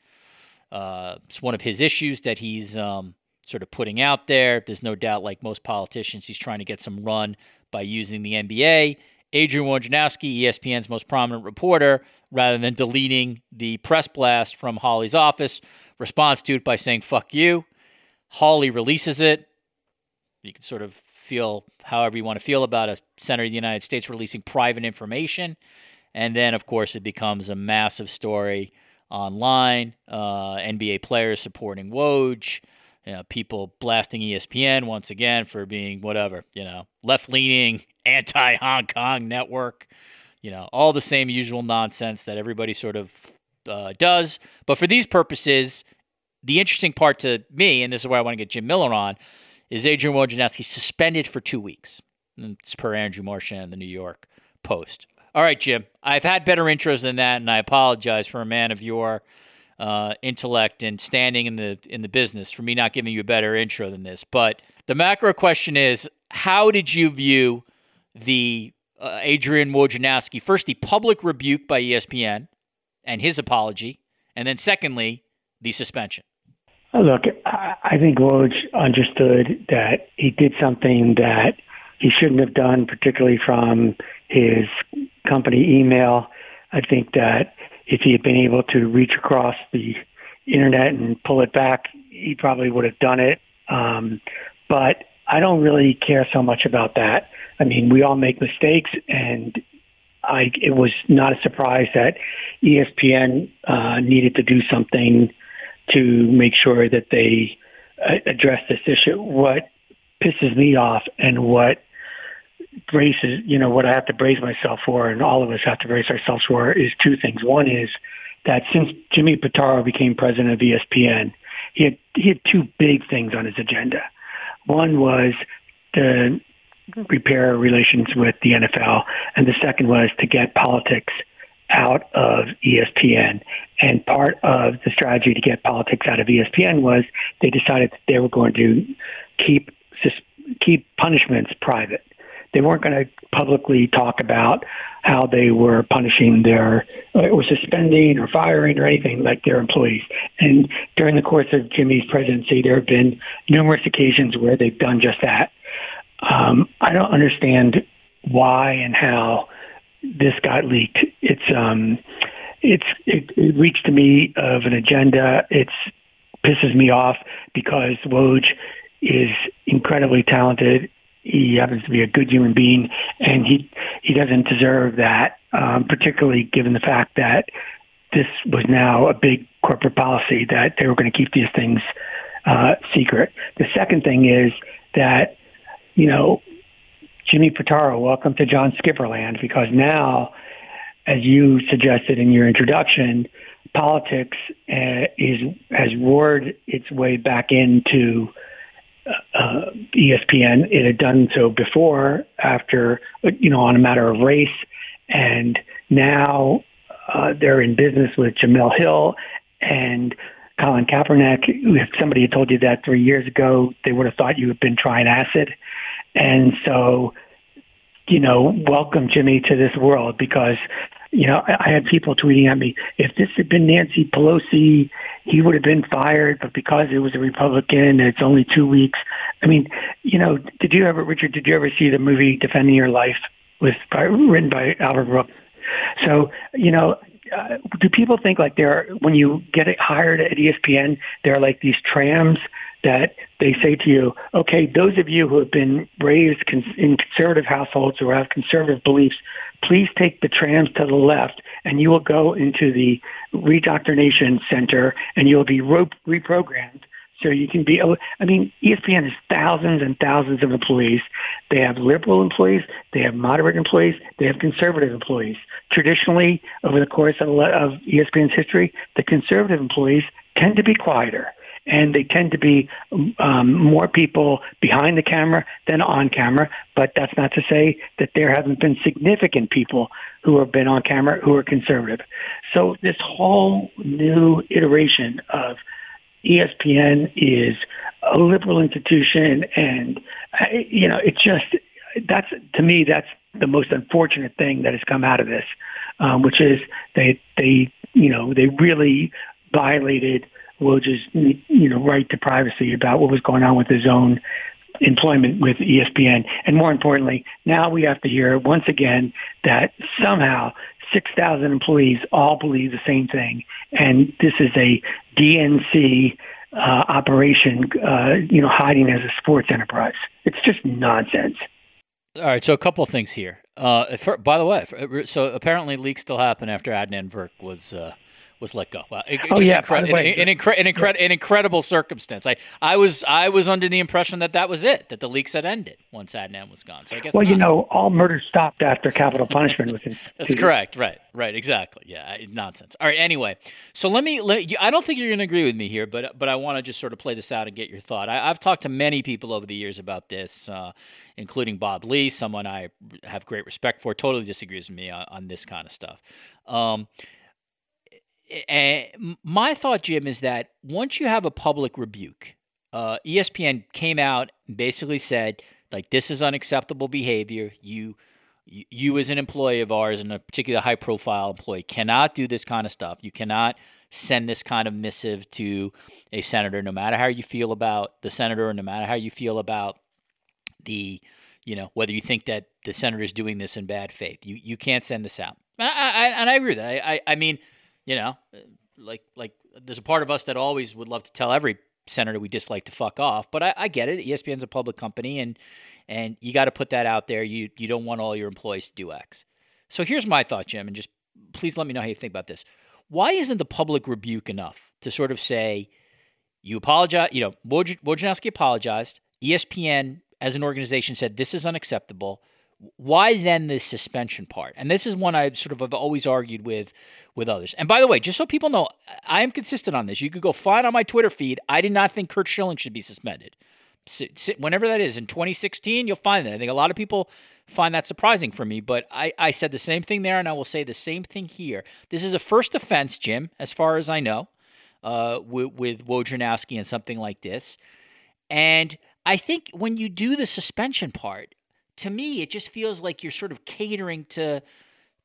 uh, it's one of his issues that he's um, sort of putting out there. There's no doubt, like most politicians, he's trying to get some run by using the NBA. Adrian Wojnarowski, ESPN's most prominent reporter, rather than deleting the press blast from Hawley's office, responds to it by saying, fuck you. Holly releases it. You can sort of feel however you want to feel about a senator of the United States releasing private information. And then, of course, it becomes a massive story online. Uh, NBA players supporting Woj, you know, people blasting ESPN once again for being whatever, you know, left leaning, anti Hong Kong network, you know, all the same usual nonsense that everybody sort of uh, does. But for these purposes, the interesting part to me, and this is where I want to get Jim Miller on, is Adrian Wojnarowski suspended for two weeks. It's per Andrew Marchand, the New York Post. All right, Jim. I've had better intros than that, and I apologize for a man of your uh, intellect and standing in the in the business for me not giving you a better intro than this. But the macro question is, how did you view the uh, Adrian Wojnarowski first the public rebuke by ESPN and his apology, and then secondly the suspension? Look, I think Woj understood that he did something that he shouldn't have done, particularly from his company email. I think that if he had been able to reach across the internet and pull it back, he probably would have done it. Um, but I don't really care so much about that. I mean, we all make mistakes, and I it was not a surprise that ESPN uh, needed to do something to make sure that they uh, address this issue. What pisses me off and what braces, you know, what I have to brace myself for, and all of us have to brace ourselves for, is two things. One is that since Jimmy Pitaro became president of ESPN, he had he had two big things on his agenda. One was to repair relations with the NFL, and the second was to get politics out of ESPN. And part of the strategy to get politics out of ESPN was they decided that they were going to keep keep punishments private. They weren't going to publicly talk about how they were punishing their or suspending or firing or anything like their employees. And during the course of Jimmy's presidency, there have been numerous occasions where they've done just that. Um, I don't understand why and how this got leaked. It's um, it's it, it reached to me of an agenda. It's pisses me off because Woj is incredibly talented. He happens to be a good human being, and he he doesn't deserve that, um, particularly given the fact that this was now a big corporate policy that they were going to keep these things uh, secret. The second thing is that you know Jimmy Pitaro, welcome to John Skipperland, because now, as you suggested in your introduction, politics uh, is has roared its way back into uh, ESPN. It had done so before, after you know, on a matter of race, and now uh, they're in business with Jemele Hill and Colin Kaepernick. If somebody had told you that three years ago, they would have thought you had been trying acid. And so, you know, welcome Jimmy to this world because you know, I, I had people tweeting at me, if this had been Nancy Pelosi, he would have been fired, but because it was a Republican, and it's only two weeks. I mean, you know, did you ever, Richard, did you ever see the movie Defending Your Life with by, written by Albert Brooks? So, you know, uh, do people think like there, when you get hired at ESPN, there are like these trams that they say to you, okay, those of you who have been raised in conservative households or have conservative beliefs, please take the trams to the left and you will go into the redoctrination center and you'll be reprogrammed so you can be, I mean, ESPN has thousands and thousands of employees. They have liberal employees, they have moderate employees, they have conservative employees. Traditionally, over the course of, of ESPN's history, the conservative employees tend to be quieter and they tend to be um, more people behind the camera than on camera. But that's not to say that there haven't been significant people who have been on camera who are conservative. So this whole new iteration of ESPN is a liberal institution, and you know, it's just that's to me that's the most unfortunate thing that has come out of this, um, which is they they you know they really violated Woj's you know right to privacy about what was going on with his own employment with ESPN. And more importantly, now we have to hear once again that somehow 6,000 employees all believe the same thing. And this is a DNC uh, operation, uh, you know, hiding as a sports enterprise. It's just nonsense. All right, so a couple of things here. Uh, for, by the way, for, so apparently leaks still happen after Adnan Virk was uh, was let go. Well, it, oh yeah, incre- way, an, an, incre- an, incre- an, incredible circumstance. I, I was I was under the impression that that was it, that the leaks had ended once Adnan was gone. So I guess well, not. you know, all murder stopped after capital punishment was. That's correct. Right. Right. Exactly. Yeah. Nonsense. All right. Anyway, so let me. Let you, I don't think you're going to agree with me here, but but I want to just sort of play this out and get your thought. I, have talked to many people over the years about this, uh, including Bob Ley, someone I have great respect for. Totally disagrees with me on, on this kind of stuff. Um, and my thought, Jim, is that once you have a public rebuke, uh, ESPN came out and basically said, like, this is unacceptable behavior. You, you as an employee of ours, and a particular high-profile employee, cannot do this kind of stuff. You cannot send this kind of missive to a senator, no matter how you feel about the senator, and no matter how you feel about the You know, whether you think that the senator is doing this in bad faith, you you can't send this out. I, I, and I agree with that. I, I mean, you know, uh, like like there's a part of us that always would love to tell every senator we dislike to fuck off, but I, I get it. ESPN's a public company, and and you got to put that out there. You you don't want all your employees to do X. So here's my thought, Jim, and just please let me know how you think about this. Why isn't the public rebuke enough to sort of say, you apologize, you know, Wojnarowski apologized. ESPN as an organization said this is unacceptable. Why then the suspension part? And this is one I sort of have always argued with with others. And by the way, just so people know, I am consistent on this. You could go find on my Twitter feed. I did not think Curt Schilling should be suspended. Whenever that is in 2016, you'll find that. I think a lot of people find that surprising for me, but I, I said the same thing there, and I will say the same thing here. This is a first offense, Jim, as far as I know, uh, with, with Wojnarowski and something like this. And I think when you do the suspension part, to me, it just feels like you're sort of catering to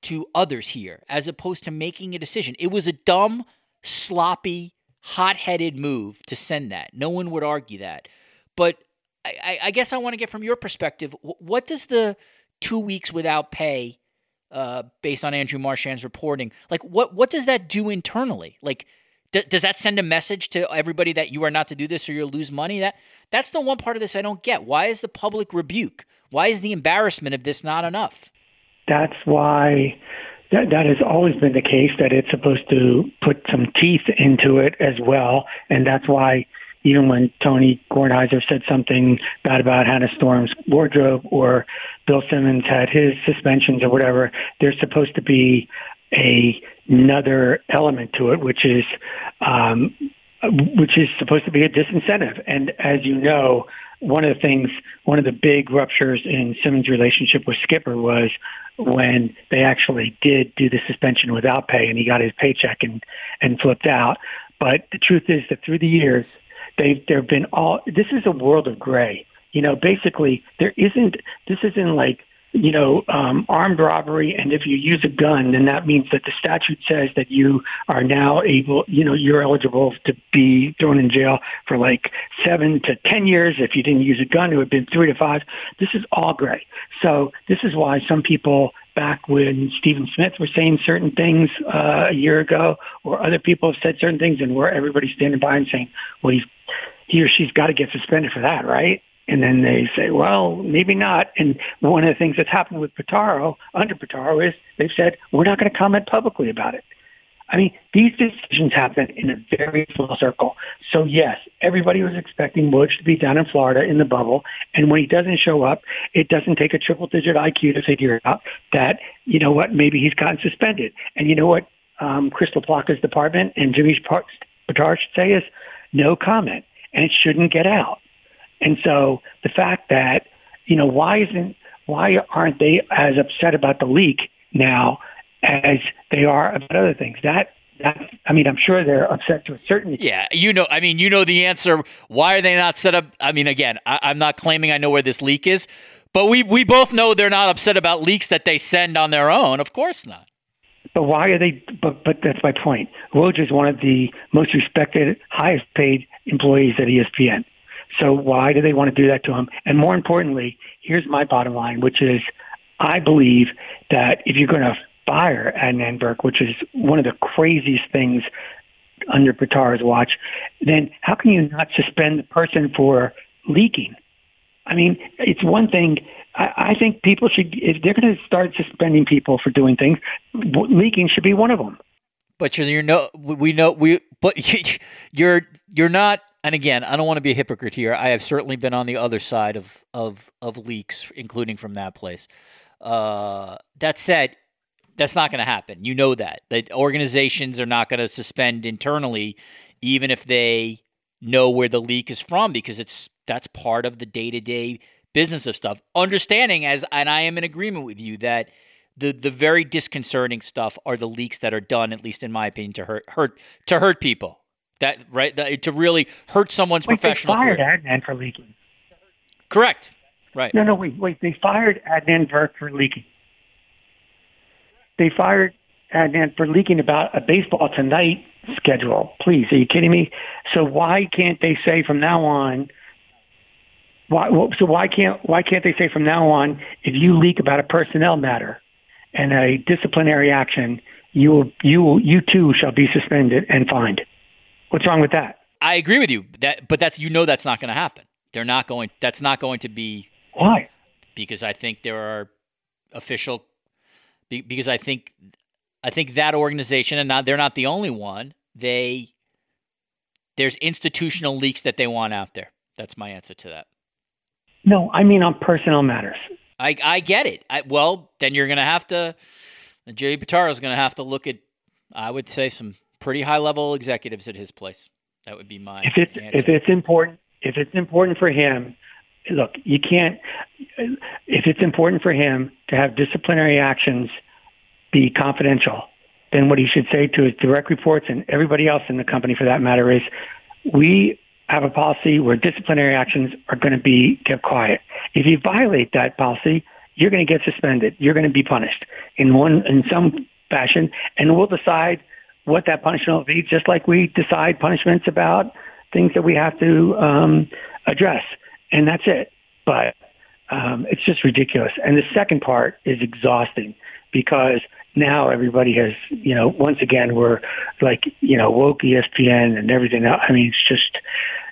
to others here, as opposed to making a decision. It was a dumb, sloppy, hot-headed move to send that. No one would argue that. But I, I guess I want to get from your perspective, what does the two weeks without pay, uh, based on Andrew Marchand's reporting, like what what does that do internally? Like, d- does that send a message to everybody that you are not to do this or you'll lose money? That that's the one part of this I don't get. Why is the public rebuke? Why is the embarrassment of this not enough? That's why that, that has always been the case that it's supposed to put some teeth into it as well. And that's why even when Tony Kornheiser said something bad about Hannah Storm's wardrobe or Bill Simmons had his suspensions or whatever, there's supposed to be a, another element to it, which is um, which is supposed to be a disincentive. And as you know, one of the things, one of the big ruptures in Simmons' relationship with Skipper was when they actually did do the suspension without pay, and he got his paycheck and and flipped out. But the truth is that through the years, they've there have been all. This is a world of gray. You know, basically, there isn't. This isn't like you know, um, armed robbery, and if you use a gun, then that means that the statute says that you are now able, you know, you're eligible to be thrown in jail for like seven to ten years. If you didn't use a gun, it would have been three to five. This is all gray. So this is why some people back when Stephen Smith was saying certain things uh, a year ago, or other people have said certain things, and where everybody's standing by and saying, well, he's, he or she's got to get suspended for that, right? And then they say, well, maybe not. And one of the things that's happened with Pitaro, under Pitaro, is they've said, we're not going to comment publicly about it. I mean, these decisions happen in a very small circle. So yes, everybody was expecting Woj to be down in Florida in the bubble. And when he doesn't show up, it doesn't take a triple digit IQ to figure out that, you know what, maybe he's gotten suspended. And you know what um, Chris LaPlaca's department and Jimmy Pitaro should say is no comment. And it shouldn't get out. And so the fact that, you know, why isn't, why aren't they as upset about the leak now as they are about other things? That that I mean, I'm sure they're upset to a certain extent. Yeah, you know, I mean, you know the answer. Why are they not set up? I mean, again, I, I'm not claiming I know where this leak is, but we we both know they're not upset about leaks that they send on their own. Of course not. But why are they? But but that's my point. Woj is one of the most respected, highest paid employees at ESPN. So why do they want to do that to him? And more importantly, here's my bottom line, which is I believe that if you're going to fire Adnan Virk, which is one of the craziest things under Pitaro's watch, then how can you not suspend the person for leaking? I mean, it's one thing. I, I think people should, if they're going to start suspending people for doing things, leaking should be one of them. But you're, you're no, we know we, but you're you're not and again, I don't want to be a hypocrite here. I have certainly been on the other side of of of leaks, including from that place. Uh, that said, that's not going to happen. You know that that organizations are not going to suspend internally, even if they know where the leak is from, because it's that's part of the day to day business of stuff. Understanding as, and I am in agreement with you that the the very disconcerting stuff are the leaks that are done, at least in my opinion, to hurt hurt to hurt people. That right that, to really hurt someone's wait, professional they fired career. Adnan for leaking. Correct. Right. No, no, wait, wait. They fired Adnan Virk for leaking. They fired Adnan for leaking about a baseball tonight schedule. Please, are you kidding me? So why can't they say from now on? Why, so why can't why can't they say from now on, if you leak about a personnel matter and a disciplinary action, you will, you will, you too shall be suspended and fined. What's wrong with that? I agree with you. That, but that's you know that's not going to happen. They're not going. That's not going to be. Why? Because I think there are official. Because I think, I think that organization, and not they're not the only one. They there's institutional leaks that they want out there. That's my answer to that. No, I mean on personal matters. I I get it. I, well, then you're going to have to. Jerry Pitaro is going to have to look at. I would say some pretty high level executives at his place. That would be my. If it's answer. if it's important if it's important for him, look, you can't. If it's important for him to have disciplinary actions be confidential, then what he should say to his direct reports and everybody else in the company, for that matter, is we have a policy where disciplinary actions are going to be kept quiet. If you violate that policy, you're going to get suspended. You're going to be punished in one in some fashion, and we'll decide what that punishment will be, just like we decide punishments about things that we have to um, address, and that's it. But um, it's just ridiculous. And the second part is exhausting because now everybody has, you know, once again, we're like, you know, woke ESPN and everything. Else. I mean, it's just,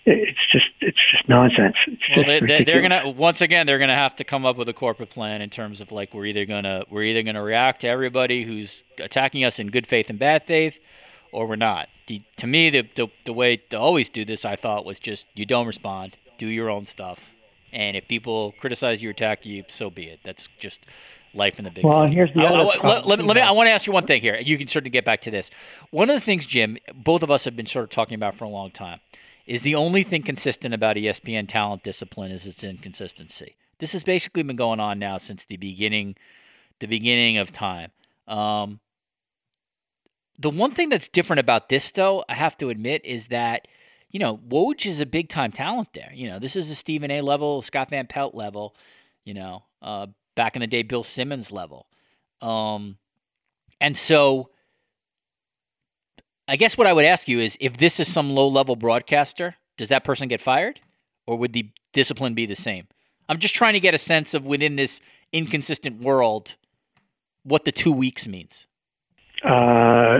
it's just, it's just nonsense. It's well, just they, they're gonna once again they're gonna have to come up with a corporate plan in terms of like we're either gonna we're either gonna react to everybody who's attacking us in good faith and bad faith, or we're not. The, to me, the, the the way to always do this, I thought, was just you don't respond, do your own stuff, and if people criticize you, or attack you, so be it. That's just life in the big well, city. here's the I, other I, let, let, let me. I want to ask you one thing here. You can certainly get back to this. One of the things, Jim, both of us have been sort of talking about for a long time, is the only thing consistent about ESPN talent discipline is its inconsistency. This has basically been going on now since the beginning, the beginning of time. Um, the one thing that's different about this, though, I have to admit, is that you know Woj is a big time talent there. You know, this is a Stephen A. level, Scott Van Pelt level. You know, uh, back in the day, Bill Simmons level. Um, and so, I guess what I would ask you is, if this is some low level broadcaster, does that person get fired, or would the discipline be the same? I'm just trying to get a sense of within this inconsistent world what the two weeks means. Uh,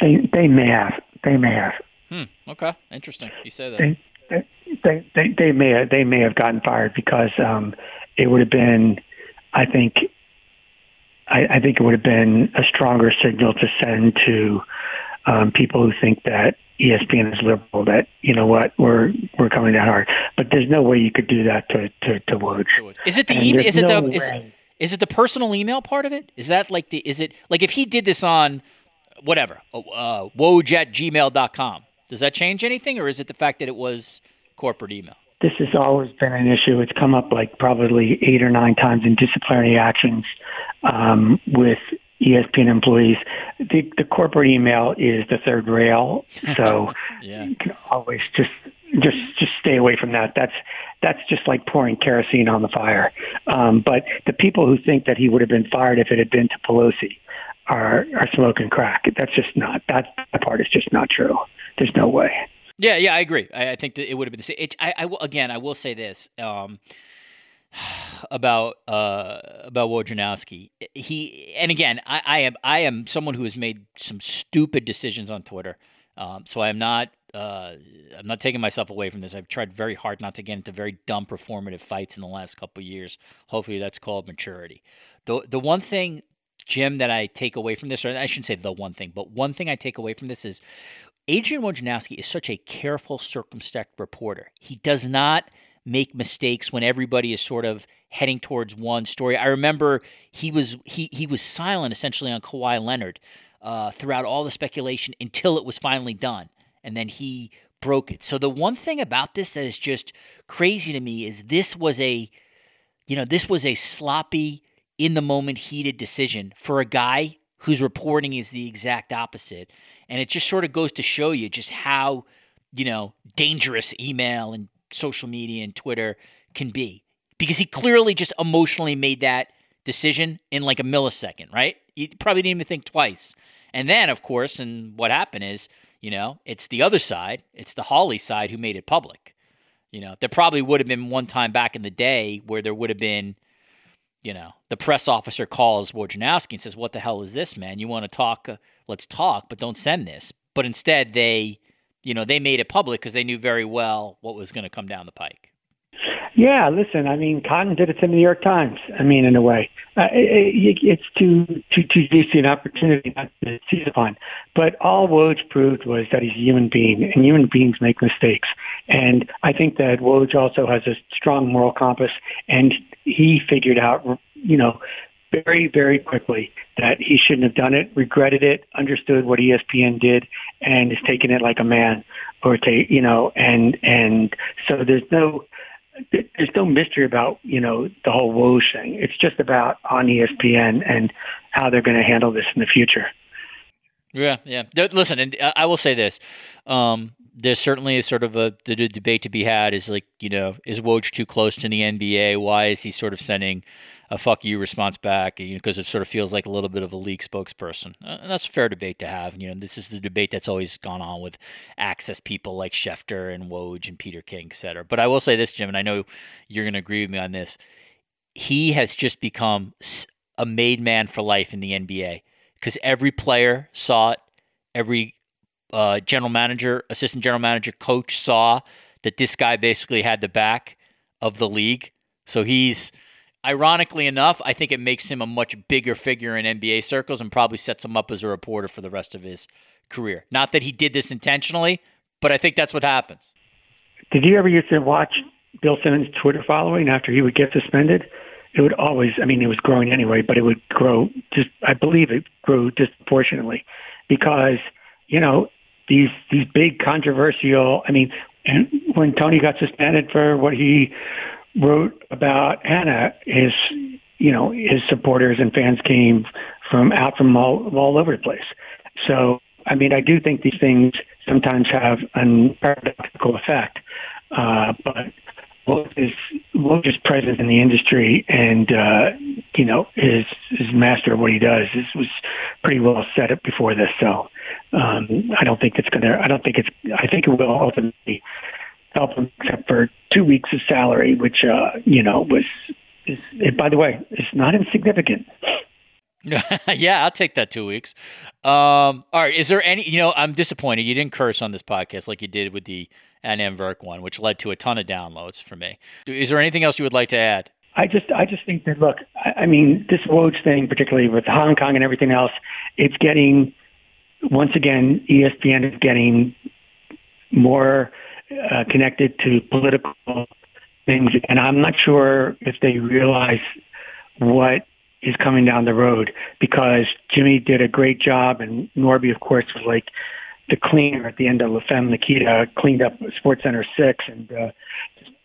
they they may have. They may have. Hmm. Okay. Interesting. You say that. They they they, they may have, they may have gotten fired because um, it would have been, I think. I, I think it would have been a stronger signal to send to um, people who think that ESPN is liberal. That you know what we're we're coming down hard, but there's no way you could do that to to, to Woj. Is it the And email? Is it no the is, is it the personal email part of it? Is that like the is it like if he did this on whatever uh, woj at gmail.com does that change anything or is it the fact that it was corporate email this has always been an issue. It's come up like probably eight or nine times in disciplinary actions um, with ESPN employees. The, the corporate email is the third rail, so Yeah. you can always just just just stay away from that. That's that's just like pouring kerosene on the fire. Um, but the people who think that he would have been fired if it had been to Pelosi are are smoking crack. That's just not that, that part is just not true. There's no way. Yeah, yeah, I agree. I, I think that it would have been the same. It, I, I again, I will say this um, about uh, about Wojnarowski. He and again, I, I am I am someone who has made some stupid decisions on Twitter. Um, so I am not uh, I'm not taking myself away from this. I've tried very hard not to get into very dumb performative fights in the last couple years. Hopefully, that's called maturity. The the one thing, Jim, that I take away from this, or I shouldn't say the one thing, but one thing I take away from this is Adrian Wojnarowski is such a careful, circumspect reporter. He does not make mistakes when everybody is sort of heading towards one story. I remember he was he he was silent essentially on Kawhi Leonard uh, throughout all the speculation until it was finally done, and then he broke it. So the one thing about this that is just crazy to me is this was a you know this was a sloppy in the moment heated decision for a guy whose reporting is the exact opposite and it just sort of goes to show you just how you know dangerous email and social media and twitter can be because he clearly just emotionally made that decision in like a millisecond right he probably didn't even think twice and then of course and what happened is you know it's the other side it's the Hawley side who made it public You know, there probably would have been one time back in the day where there would have been, you know, the press officer calls Wojnarowski and says, "What the hell is this, man? You want to talk? Uh, let's talk, but don't send this." But instead, they, you know, they made it public because they knew very well what was going to come down the pike. Yeah, listen. I mean, Cotton did it to the New York Times. I mean, in a way, uh, it, it's too too too juicy an opportunity not to seize upon. But all Woj proved was that he's a human being, and human beings make mistakes. And I think that Woj also has a strong moral compass, and he figured out, you know, very very quickly that he shouldn't have done it. Regretted it, understood what ESPN did, and is taking it like a man, or take you know, and and so there's no there's no mystery about you know the whole Woj thing. It's just about on ESPN and how they're going to handle this in the future. Yeah, yeah. Listen, and I will say this: um, there's certainly a sort of a the, the debate to be had. Is like you know, is Woj too close to the NBA? Why is he sort of sending a fuck you response back because it sort of feels like a little bit of a league spokesperson. Uh, and that's a fair debate to have. And you know, this is the debate that's always gone on with access people like Schefter and Woj and Peter King, et cetera. But I will say this, Jim, and I know you're going to agree with me on this. He has just become a made man for life in the NBA because every player saw it, every uh, general manager, assistant general manager, coach saw that this guy basically had the back of the league. So he's Ironically enough, I think it makes him a much bigger figure in NBA circles and probably sets him up as a reporter for the rest of his career. Not that he did this intentionally, but I think that's what happens. Did you ever used to watch Bill Simmons' Twitter following after he would get suspended? It would always, I mean, it was growing anyway, but it would grow just, I believe it grew disproportionately because, you know, these, these big controversial, I mean, and when Tony got suspended for what he wrote about Hannah, his you know his supporters and fans came from out from all all over the place. So I mean, I do think these things sometimes have a paradoxical effect, uh, but Woj is Woj is present in the industry, and uh, you know is is master of what he does. This was pretty well set up before this, so um, I don't think it's gonna. I don't think it's. I think it will ultimately help him, except for two weeks of salary, which uh, you know was is. By the way, it's not insignificant. yeah, I'll take that two weeks. Um, all right. Is there any? You know, I'm disappointed you didn't curse on this podcast like you did with the Adnan Virk one, which led to a ton of downloads for me. Is there anything else you would like to add? I just, I just think that look, I, I mean, this Woj thing, particularly with Hong Kong and everything else, it's getting once again, ESPN is getting more uh, connected to political things, and I'm not sure if they realize what is coming down the road because Jimmy did a great job, and Norby, of course, was like the cleaner at the end of La Femme Nikita, cleaned up SportsCenter six, and uh,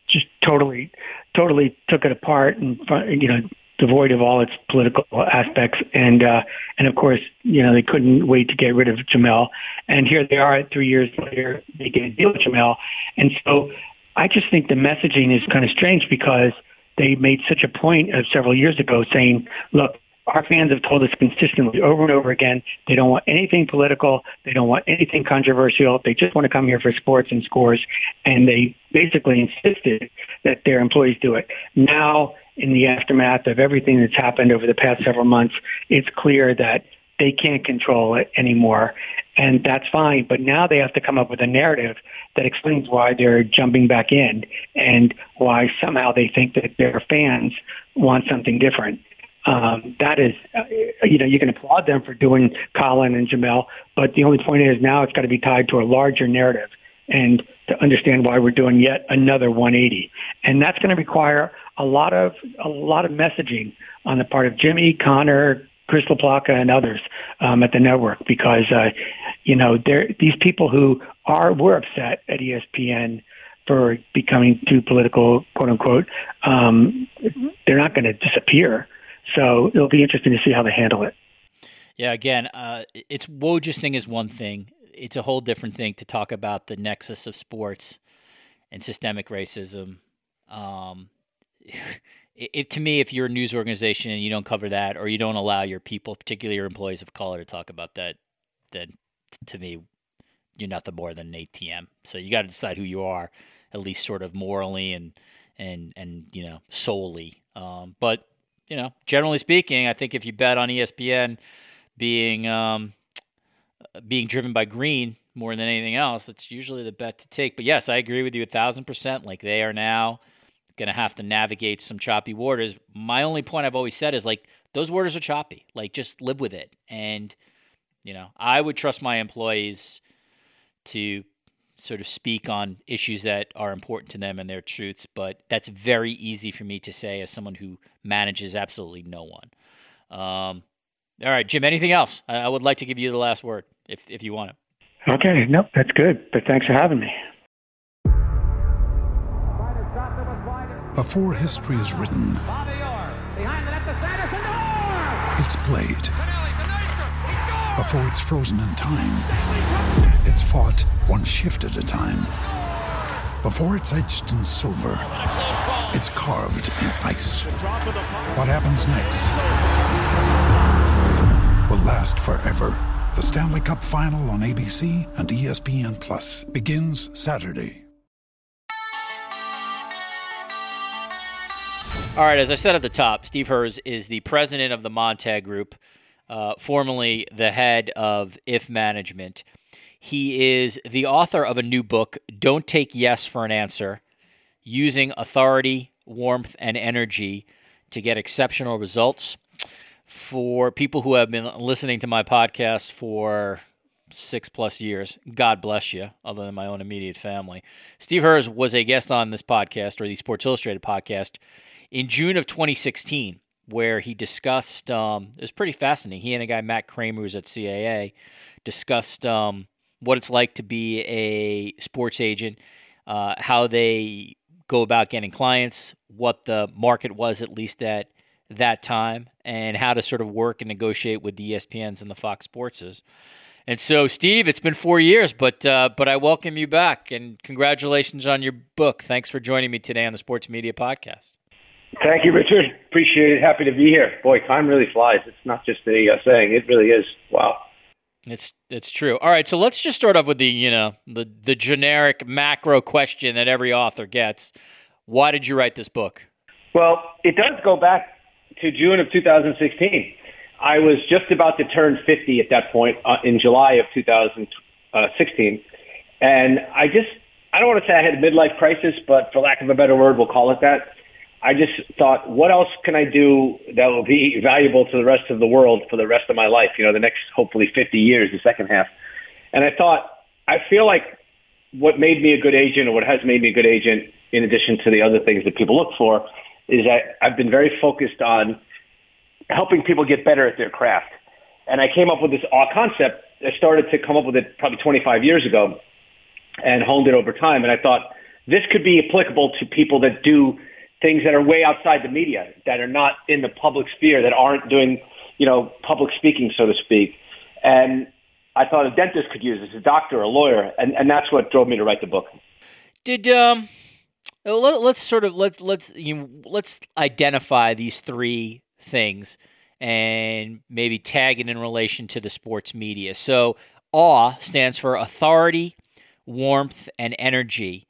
just totally, totally took it apart, and you know devoid of all its political aspects. And uh, and of course, you know, they couldn't wait to get rid of Jemele. And here they are, three years later, they get a deal with Jemele. And so, I just think the messaging is kind of strange because they made such a point of several years ago saying, look. Our fans have told us consistently over and over again they don't want anything political. They don't want anything controversial. They just want to come here for sports and scores. And they basically insisted that their employees do it. Now in the aftermath of everything that's happened over the past several months, it's clear that they can't control it anymore. And that's fine. But now they have to come up with a narrative that explains why they're jumping back in and why somehow they think that their fans want something different. Um, that is, uh, you know, you can applaud them for doing Colin and Jemele, but the only point is now it's got to be tied to a larger narrative and to understand why we're doing yet another 180. And that's going to require a lot of a lot of messaging on the part of Jimmy, Connor, Chris LaPlaca, and others um, at the network because uh, you know these people who are were upset at ESPN for becoming too political, quote unquote. Um, they're not going to disappear. So it'll be interesting to see how they handle it. Yeah, again, uh, it's Woj's thing is one thing. It's a whole different thing to talk about the nexus of sports and systemic racism um, to me, if you're a news organization and you don't cover that, or you don't allow your people, particularly your employees of color, to talk about that, then to me, you're nothing more than an ATM. So you got to decide who you are at least sort of morally and and and you know solely. Um, but you know, generally speaking, I think if you bet on ESPN being um, being driven by green more than anything else, it's usually the bet to take. But yes, I agree with you a thousand percent. Like they are now going to have to navigate some choppy waters. My only point I've always said is like those waters are choppy. Like just live with it. And you know, I would trust my employees to sort of speak on issues that are important to them and their truths, but that's very easy for me to say as someone who manages absolutely no one. Um, all right, Jim, anything else? I, I would like to give you the last word if, if you want it. Okay, nope, that's good. But thanks for having me. Before history is written, it's played. Before it's frozen in time, it's fought one shift at a time. Before it's etched in silver, it's carved in ice. What happens next will last forever. The Stanley Cup Final on ABC and ESPN Plus begins Saturday. All right, as I said at the top, Steve Herz is the president of the Montag Group, uh, formerly the head of IF Management. He is the author of a new book, Don't Take Yes for an Answer Using Authority, Warmth, and Energy to Get Exceptional Results. For people who have been listening to my podcast for six plus years, God bless you, other than my own immediate family. Steve Herz was a guest on this podcast or the Sports Illustrated podcast in June of 2016, where he discussed, um, it was pretty fascinating. He and a guy, Matt Kramer, who's at CAA, discussed um, what it's like to be a sports agent, uh, how they go about getting clients, what the market was at least at that time, and how to sort of work and negotiate with the ESPNs and the Fox Sportses. And so, Steve, it's been four years, but uh, but I welcome you back and congratulations on your book. Thanks for joining me today on the Sports Media Podcast. Thank you, Richard. Appreciate it. Happy to be here. Boy, time really flies. It's not just a uh, saying; it really is. Wow. It's it's true. All right, so let's just start off with the you know the the generic macro question that every author gets. Why did you write this book? Well, it does go back to June of 2016. I was just about to turn 50 at that point uh, in July of 2016, and I just I don't want to say I had a midlife crisis, but for lack of a better word, we'll call it that. I just thought, what else can I do that will be valuable to the rest of the world for the rest of my life? You know, the next hopefully 50 years, the second half. And I thought, I feel like what made me a good agent or what has made me a good agent, in addition to the other things that people look for, is that I've been very focused on helping people get better at their craft. And I came up with this concept. I started to come up with it probably 25 years ago and honed it over time. And I thought this could be applicable to people that do things that are way outside the media, that are not in the public sphere, that aren't doing, you know, public speaking, so to speak. And I thought a dentist could use this, a doctor, a lawyer, and, and that's what drove me to write the book. Did um, let, us sort of let's let's you know, let's identify these three things and maybe tag it in relation to the sports media. So, awe stands for authority, warmth, and energy.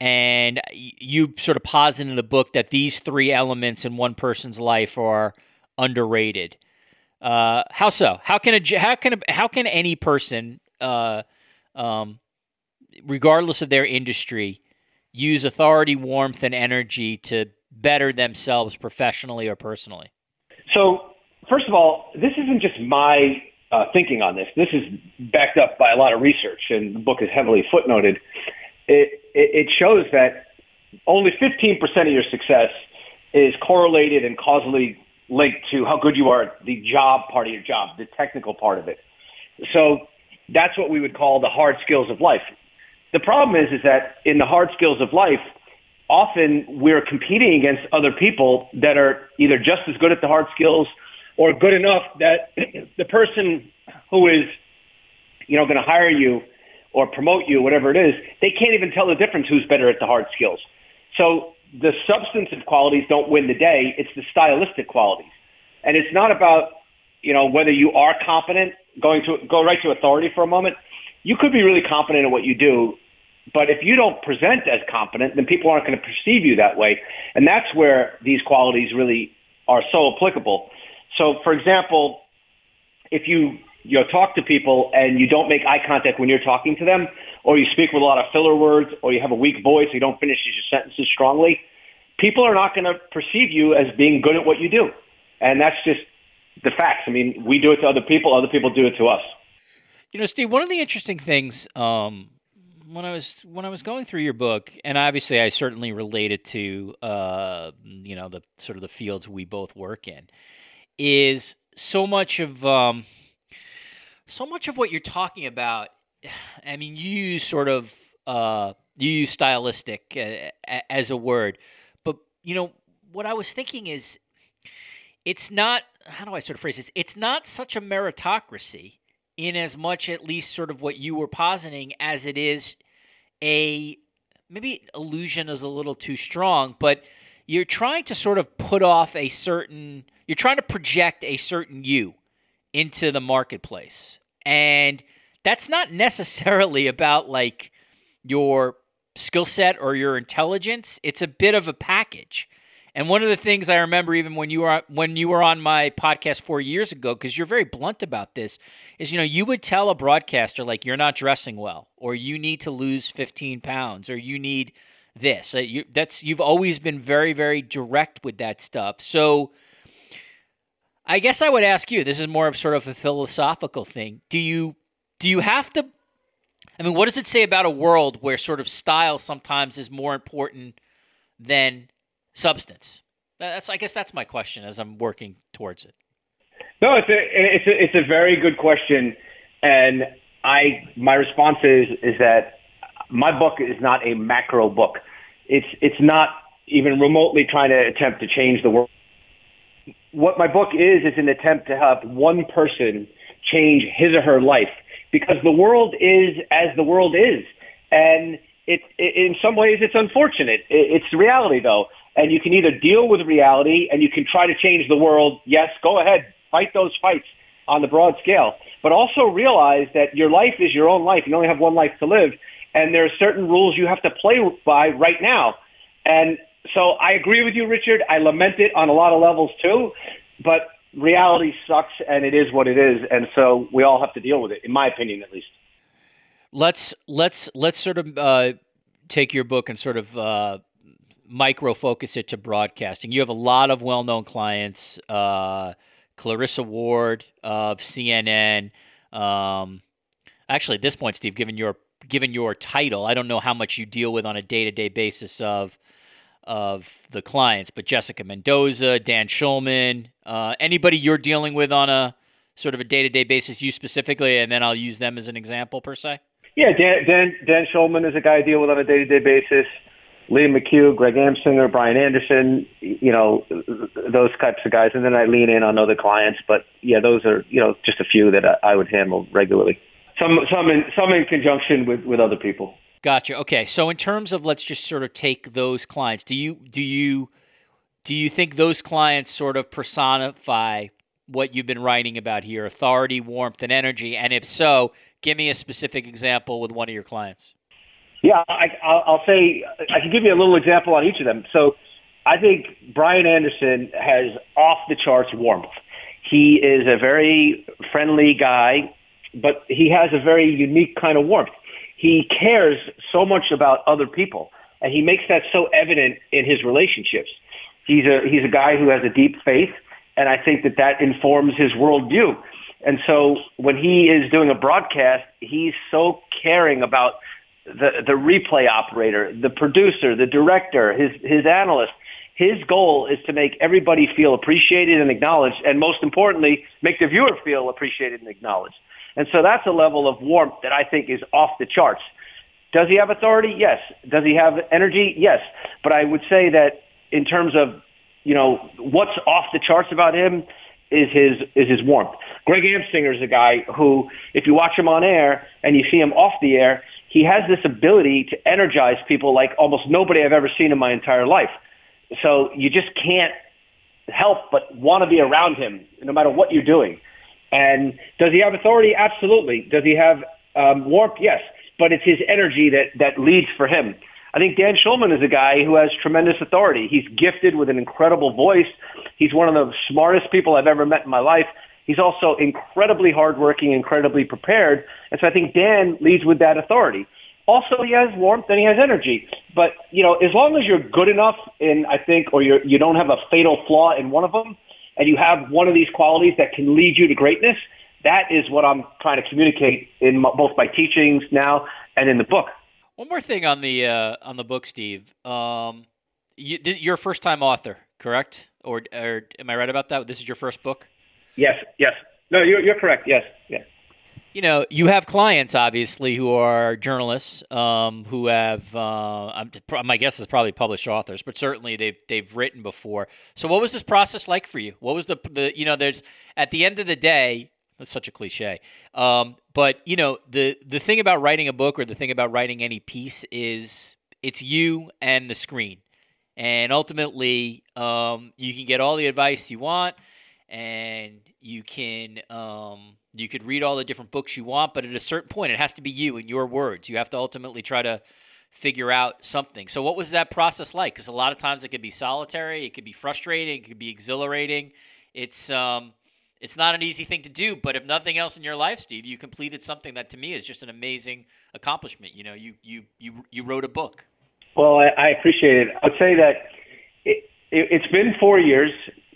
And you sort of posit in the book that these three elements in one person's life are underrated. Uh, how so? How can a how can a, how can any person, uh, um, regardless of their industry, use authority, warmth, and energy to better themselves professionally or personally? So, first of all, this isn't just my uh, thinking on this. This is backed up by a lot of research, and the book is heavily footnoted it, it shows that only 15% of your success is correlated and causally linked to how good you are at the job part of your job, the technical part of it. So that's what we would call the hard skills of life. The problem is, is that in the hard skills of life, often we're competing against other people that are either just as good at the hard skills or good enough that the person who is, you know, going to hire you or promote you, whatever it is, they can't even tell the difference who's better at the hard skills. So the substantive qualities don't win the day. It's the stylistic qualities. And it's not about, you know, whether you are competent, going to go right to authority for a moment. You could be really competent at what you do But if you don't present as competent, then people aren't going to perceive you that way. And that's where these qualities really are so applicable. So, for example, if you you know talk to people and you don't make eye contact when you're talking to them, or you speak with a lot of filler words, or you have a weak voice, or you don't finish your sentences strongly, people are not going to perceive you as being good at what you do. And that's just the facts. I mean, we do it to other people, other people do it to us. You know, Steve, one of the interesting things um, when I was when I was going through your book, and obviously I certainly related to uh, you know the sort of the fields we both work in, is so much of um, so much of what you're talking about. I mean, you use sort of uh, you use stylistic uh, as a word, but you know what I was thinking is it's not how do I sort of phrase this? It's not such a meritocracy in as much at least sort of what you were positing as it is a maybe illusion is a little too strong, but you're trying to sort of put off a certain you're trying to project a certain you into the marketplace. And that's not necessarily about like your skill set or your intelligence. It's a bit of a package. And one of the things I remember, even when you were when you were on my podcast four years ago, because you're very blunt about this, is you know you would tell a broadcaster like you're not dressing well, or you need to lose 15 pounds, or you need this. Uh, you, that's you've always been very very direct with that stuff. So I guess I would ask you. This is more of sort of a philosophical thing. Do you do you have to? I mean, what does it say about a world where sort of style sometimes is more important than substance? That's I guess that's my question as I'm working towards it. No, it's a it's a it's a very good question, and I my response is is that my book is not a macro book. It's it's not even remotely trying to attempt to change the world. What my book is is an attempt to help one person change his or her life because the world is as the world is, and it, it in some ways it's unfortunate. It, it's reality though and you can either deal with reality and you can try to change the world. Yes, go ahead, fight those fights on the broad scale, but also realize that your life is your own life. You only have one life to live, and there are certain rules you have to play by right now. And so I agree with you, Richard. I lament it on a lot of levels too, but reality sucks and it is what it is. And so we all have to deal with it, in my opinion, at least. Let's let's let's sort of uh, take your book and sort of uh, micro focus it to broadcasting. You have a lot of well known clients. Uh, Clarissa Ward of CNN. Um, actually, at this point, Steve, given your given your title, I don't know how much you deal with on a day to day basis of of the clients, but Jessica Mendoza, Dan Shulman, uh, anybody you're dealing with on a sort of a day to day basis, you specifically, and then I'll use them as an example per se. Yeah, Dan Dan, Dan Shulman is a guy I deal with on a day to day basis. Lee McHugh, Greg Amsinger, Brian Anderson, you know, those types of guys. And then I lean in on other clients. But yeah, those are, you know, just a few that I would handle regularly. Some, some in, some in conjunction with, with other people. Gotcha. Okay. So in terms of, let's just sort of take those clients, do you, do you, do you think those clients sort of personify what you've been writing about here, authority, warmth, and energy? And if so, give me a specific example with one of your clients. Yeah, I, I'll say I can give you a little example on each of them. So I think Brian Anderson has off the charts warmth. He is a very friendly guy, but he has a very unique kind of warmth. He cares so much about other people, and he makes that so evident in his relationships. He's a he's a guy who has a deep faith, and I think that that informs his worldview. And so when he is doing a broadcast, he's so caring about the, the replay operator, the producer, the director, his, his analyst. His goal is to make everybody feel appreciated and acknowledged, and most importantly, make the viewer feel appreciated and acknowledged. And so that's a level of warmth that I think is off the charts. Does he have authority? Yes. Does he have energy? Yes. But I would say that in terms of, you know, what's off the charts about him is his is his warmth. Greg Amsinger is a guy who, if you watch him on air and you see him off the air, he has this ability to energize people like almost nobody I've ever seen in my entire life. So you just can't help but want to be around him no matter what you're doing. And does he have authority? Absolutely. Does he have um, warmth? Yes. but it's his energy that, that leads for him. I think Dan Shulman is a guy who has tremendous authority. He's gifted with an incredible voice. He's one of the smartest people I've ever met in my life. He's also incredibly hardworking, incredibly prepared. And so I think Dan leads with that authority. Also, he has warmth and he has energy. But, you know, as long as you're good enough in, I think, or you're, you don't have a fatal flaw in one of them, and you have one of these qualities that can lead you to greatness, that is what I'm trying to communicate in both my teachings now and in the book. One more thing on the uh, on the book, Steve. Um, you, you're a first time author, correct? Or, or am I right about that? This is your first book. Yes. Yes. No, you're you're correct. Yes. Yes. You know, you have clients obviously who are journalists, um, who have, uh, my guess is probably published authors, but certainly they've they've written before. So, what was this process like for you? What was the the you know, there's at the end of the day, that's such a cliche. Um, but you know, the the thing about writing a book or the thing about writing any piece is it's you and the screen, and ultimately, um, you can get all the advice you want, and you can um, you could read all the different books you want, but at a certain point, it has to be you and your words. You have to ultimately try to figure out something. So, what was that process like? Because a lot of times it could be solitary, it could be frustrating, it could be exhilarating. It's um, it's not an easy thing to do, but if nothing else in your life, Steve, you completed something that to me is just an amazing accomplishment. You know, you you you you wrote a book. Well, I, I appreciate it. I'd say that it, it, it's been four years.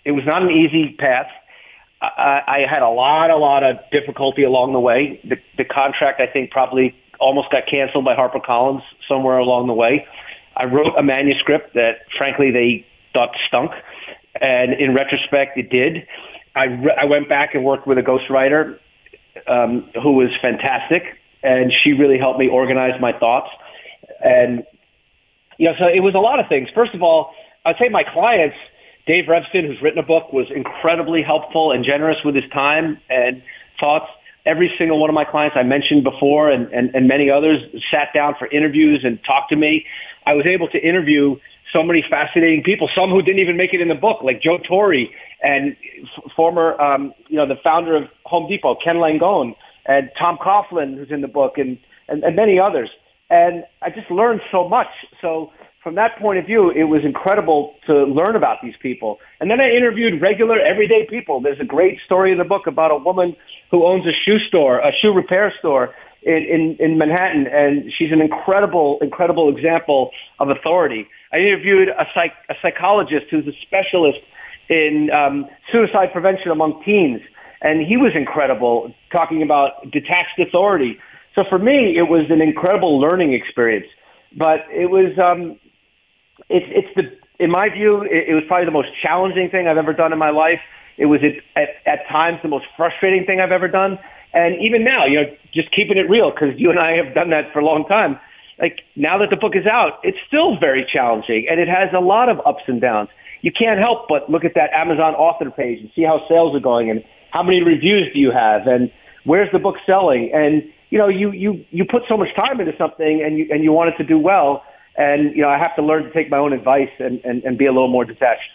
It was not an easy path. I, I had a lot, a lot of difficulty along the way. The, the contract, I think, probably almost got canceled by HarperCollins somewhere along the way. I wrote a manuscript that, frankly, they thought stunk, and in retrospect, it did. I, re- I went back and worked with a ghostwriter um, who was fantastic, and she really helped me organize my thoughts. And you know, so it was a lot of things. First of all, I'd say my clients Dave Revsine, who's written a book, was incredibly helpful and generous with his time and thoughts. Every single one of my clients I mentioned before and, and, and many others sat down for interviews and talked to me. I was able to interview so many fascinating people, some who didn't even make it in the book, like Joe Torre and f- former, um, you know, the founder of Home Depot, Ken Langone, and Tom Coughlin, who's in the book, and, and, and many others. And I just learned so much. So from that point of view, it was incredible to learn about these people. And then I interviewed regular, everyday people. There's a great story in the book about a woman who owns a shoe store, a shoe repair store in, in, in Manhattan, and she's an incredible, incredible example of authority. I interviewed a, psych, a psychologist who's a specialist in um, suicide prevention among teens, and he was incredible, talking about detached authority. So for me, it was an incredible learning experience but it was um, it's it's the in my view it, it was probably the most challenging thing I've ever done in my life. It was at, at at times the most frustrating thing I've ever done. And even now, you know, just keeping it real because you and I have done that for a long time. Like now that the book is out, it's still very challenging and it has a lot of ups and downs. You can't help but look at that Amazon author page and see how sales are going and how many reviews do you have and where's the book selling and you know you you you put so much time into something and you and you want it to do well and you know I have to learn to take my own advice and and, and be a little more detached.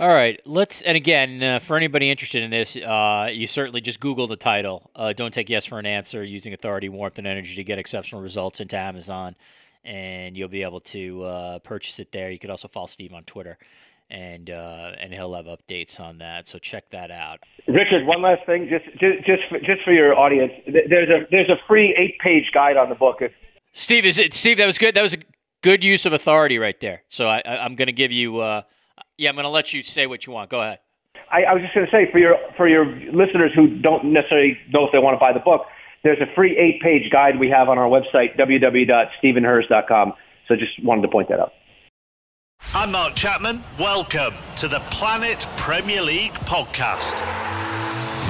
All right, let's. And again, uh, for anybody interested in this, uh, you certainly just Google the title. Uh, Don't take yes for an answer. Using authority, warmth, and energy to get exceptional results into Amazon, and you'll be able to uh, purchase it there. You could also follow Steve on Twitter, and uh, and he'll have updates on that. So check that out. Richard, one last thing, just just just for, just for your audience, there's a there's a free eight page guide on the book. If, Steve, is it Steve? That was good. That was a good use of authority right there. So I, am going to give you. Uh, yeah, I'm going to let you say what you want. Go ahead. I, I was just going to say for your for your listeners who don't necessarily know if they want to buy the book, there's a free eight page guide we have on our website www.stephenhurst.com. So just wanted to point that out. I'm Mark Chapman. Welcome to the Planet Premier League podcast.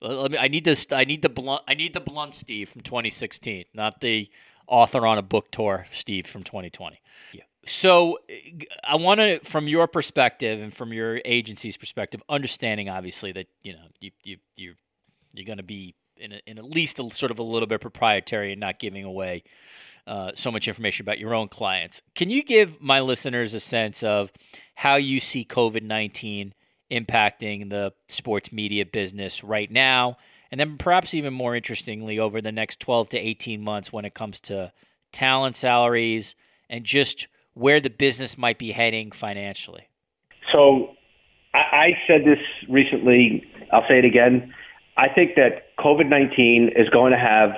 Let me. I need this. I need the blunt. I need the blunt Steve from 2016, not the author on a book tour Steve from 2020. Yeah. So I want to, from your perspective and from your agency's perspective, understanding obviously that you know you you you you're going to be in, a, in at least a, sort of a little bit proprietary and not giving away uh, so much information about your own clients. Can you give my listeners a sense of how you see COVID nineteen impacting the sports media business right now, and then perhaps even more interestingly over the next twelve to eighteen months when it comes to talent salaries and just where the business might be heading financially? So I, said this recently. I'll say it again. I think that COVID-19 is going to have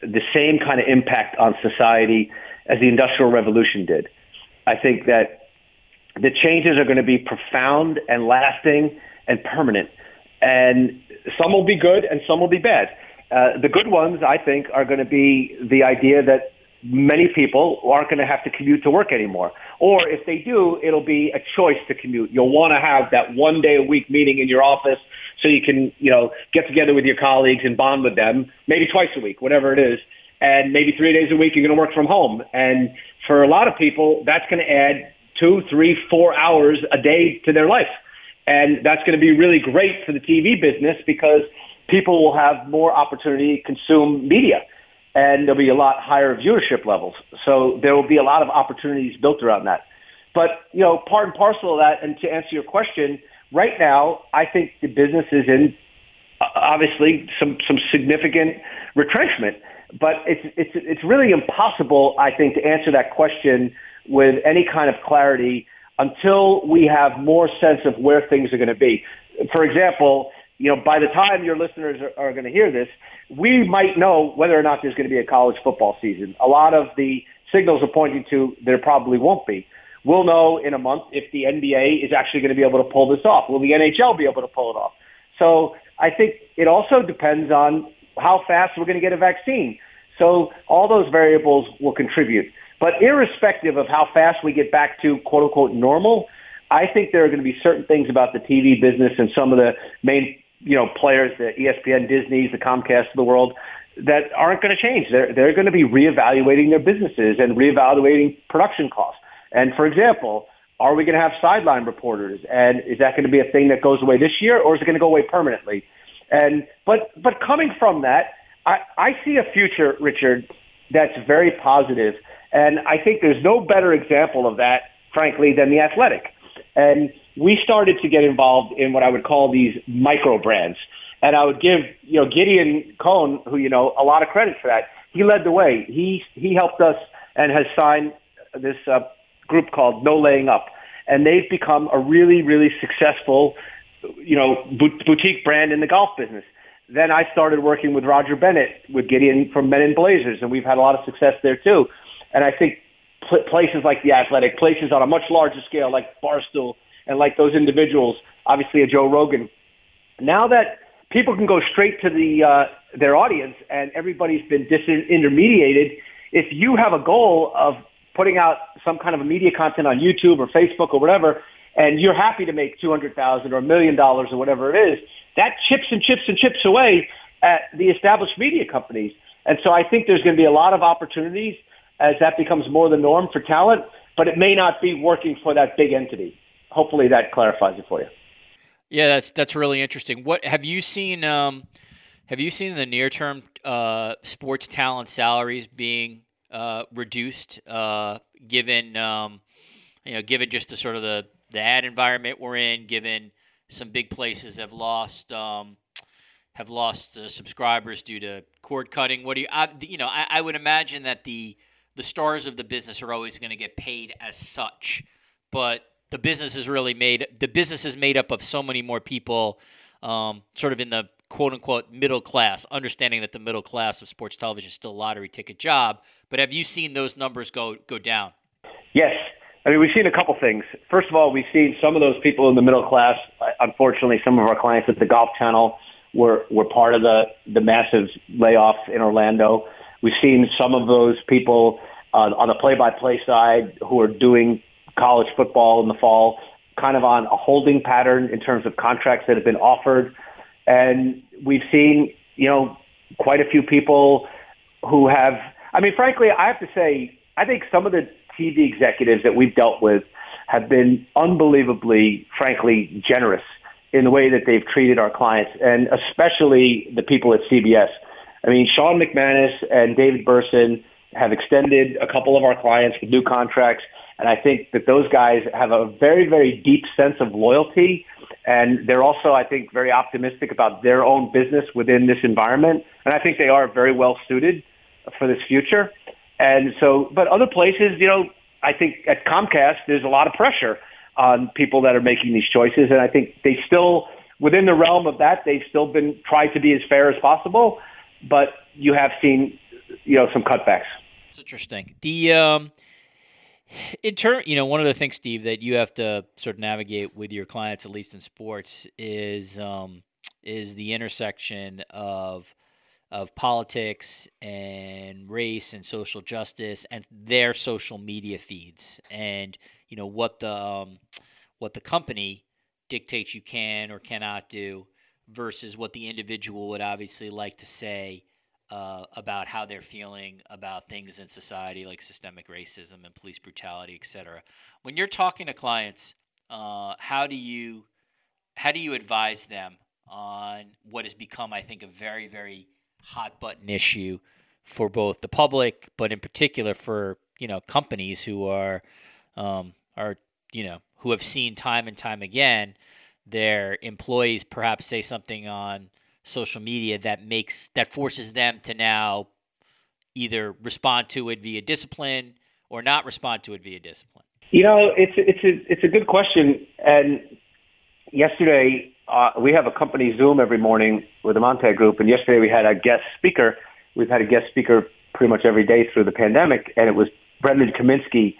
the same kind of impact on society as the Industrial Revolution did. I think that the changes are going to be profound and lasting and permanent. And some will be good and some will be bad. Uh, the good ones, I think, are going to be the idea that many people aren't going to have to commute to work anymore. Or if they do, it'll be a choice to commute. You'll want to have that one day a week meeting in your office so you can, you know, get together with your colleagues and bond with them, maybe twice a week, whatever it is. And maybe three days a week you're going to work from home. And for a lot of people, that's going to add two, three, four hours a day to their life. And that's going to be really great for the TV business because people will have more opportunity to consume media and there'll be a lot higher viewership levels. So there will be a lot of opportunities built around that. But, you know, part and parcel of that, and to answer your question, right now, I think the business is in obviously some, some significant retrenchment. But it's, it's, it's really impossible, I think, to answer that question with any kind of clarity until we have more sense of where things are going to be. For example, you know, by the time your listeners are, are going to hear this, we might know whether or not there's going to be a college football season. A lot of the signals are pointing to there probably won't be. We'll know in a month if the NBA is actually going to be able to pull this off. Will the NHL be able to pull it off? So I think it also depends on how fast we're going to get a vaccine. So all those variables will contribute. But irrespective of how fast we get back to quote unquote normal, I think there are going to be certain things about the TV business and some of the main you know, players, the ESPN, Disney's, the Comcast of the world, that aren't going to change. They're, they're going to be reevaluating their businesses and reevaluating production costs. And for example, are we going to have sideline reporters? And is that going to be a thing that goes away this year or is it going to go away permanently? And, but, but coming from that, I, I see a future, Richard, that's very positive. And I think there's no better example of that, frankly, than the athletic. And we started to get involved in what I would call these micro brands. And I would give, you know, Gideon Cohn, who, you know, a lot of credit for that. He led the way. He, he helped us and has signed this uh, group called No Laying Up. And they've become a really, really successful, you know, boutique brand in the golf business. Then I started working with Roger Bennett, with Gideon from Men in Blazers, and we've had a lot of success there too. And I think places like the Athletic, places on a much larger scale like Barstool, and like those individuals, obviously a Joe Rogan. Now that people can go straight to the uh, their audience and everybody's been disintermediated, if you have a goal of putting out some kind of a media content on YouTube or Facebook or whatever, and you're happy to make two hundred thousand or a million dollars or whatever it is, that chips and chips and chips away at the established media companies. And so I think there's going to be a lot of opportunities as that becomes more the norm for talent, but it may not be working for that big entity hopefully that clarifies it for you. Yeah, that's that's really interesting. What have you seen? Um, have you seen in the near term uh, sports talent salaries being uh, reduced, uh, given um, you know, given just the sort of the the ad environment we're in, given some big places have lost um, have lost uh, subscribers due to cord cutting. What do you, I, you know, I, I would imagine that the the stars of the business are always going to get paid as such, but the business is really made the business is made up of so many more people um, sort of in the quote unquote middle class understanding that the middle class of sports television is still a lottery ticket job but have you seen those numbers go go down? Yes. I mean we've seen a couple things. First of all we've seen some of those people in the middle class unfortunately some of our clients at the golf channel were were part of the the massive layoff in orlando we've seen some of those people uh, on the play-by-play side who are doing college football in the fall, kind of on a holding pattern in terms of contracts that have been offered. And we've seen, you know, quite a few people who have, I mean, frankly, I have to say, I think some of the TV executives that we've dealt with have been unbelievably, frankly, generous in the way that they've treated our clients, and especially the people at CBS. I mean, Sean McManus and David Berson have extended a couple of our clients with new contracts, and I think that those guys have a very, very deep sense of loyalty, and they're also, I think, very optimistic about their own business within this environment, and I think they are very well suited for this future. And so, but other places, you know, I think at Comcast, there's a lot of pressure on people that are making these choices. And I think they still, within the realm of that, they've still been tried to be as fair as possible. But you have seen, you know, some cutbacks. It's interesting. The um, in turn, you know, one of the things, Steve, that you have to sort of navigate with your clients, at least in sports, is um, is the intersection of of politics and race and social justice and their social media feeds and you know what the um, what the company dictates you can or cannot do versus what the individual would obviously like to say uh, about how they're feeling about things in society like systemic racism and police brutality, et cetera. When you're talking to clients, uh, how do you how do you advise them on what has become, I think, a very very hot button issue for both the public, but in particular for you know companies who are um, are you know who have seen time and time again their employees perhaps say something on social media that makes that forces them to now either respond to it via discipline or not respond to it via discipline. You know, it's it's a it's a good question. And yesterday uh, we have a company Zoom every morning with the Montag Group, and yesterday we had a guest speaker. We've had a guest speaker pretty much every day through the pandemic, and it was Brendan Kaminsky,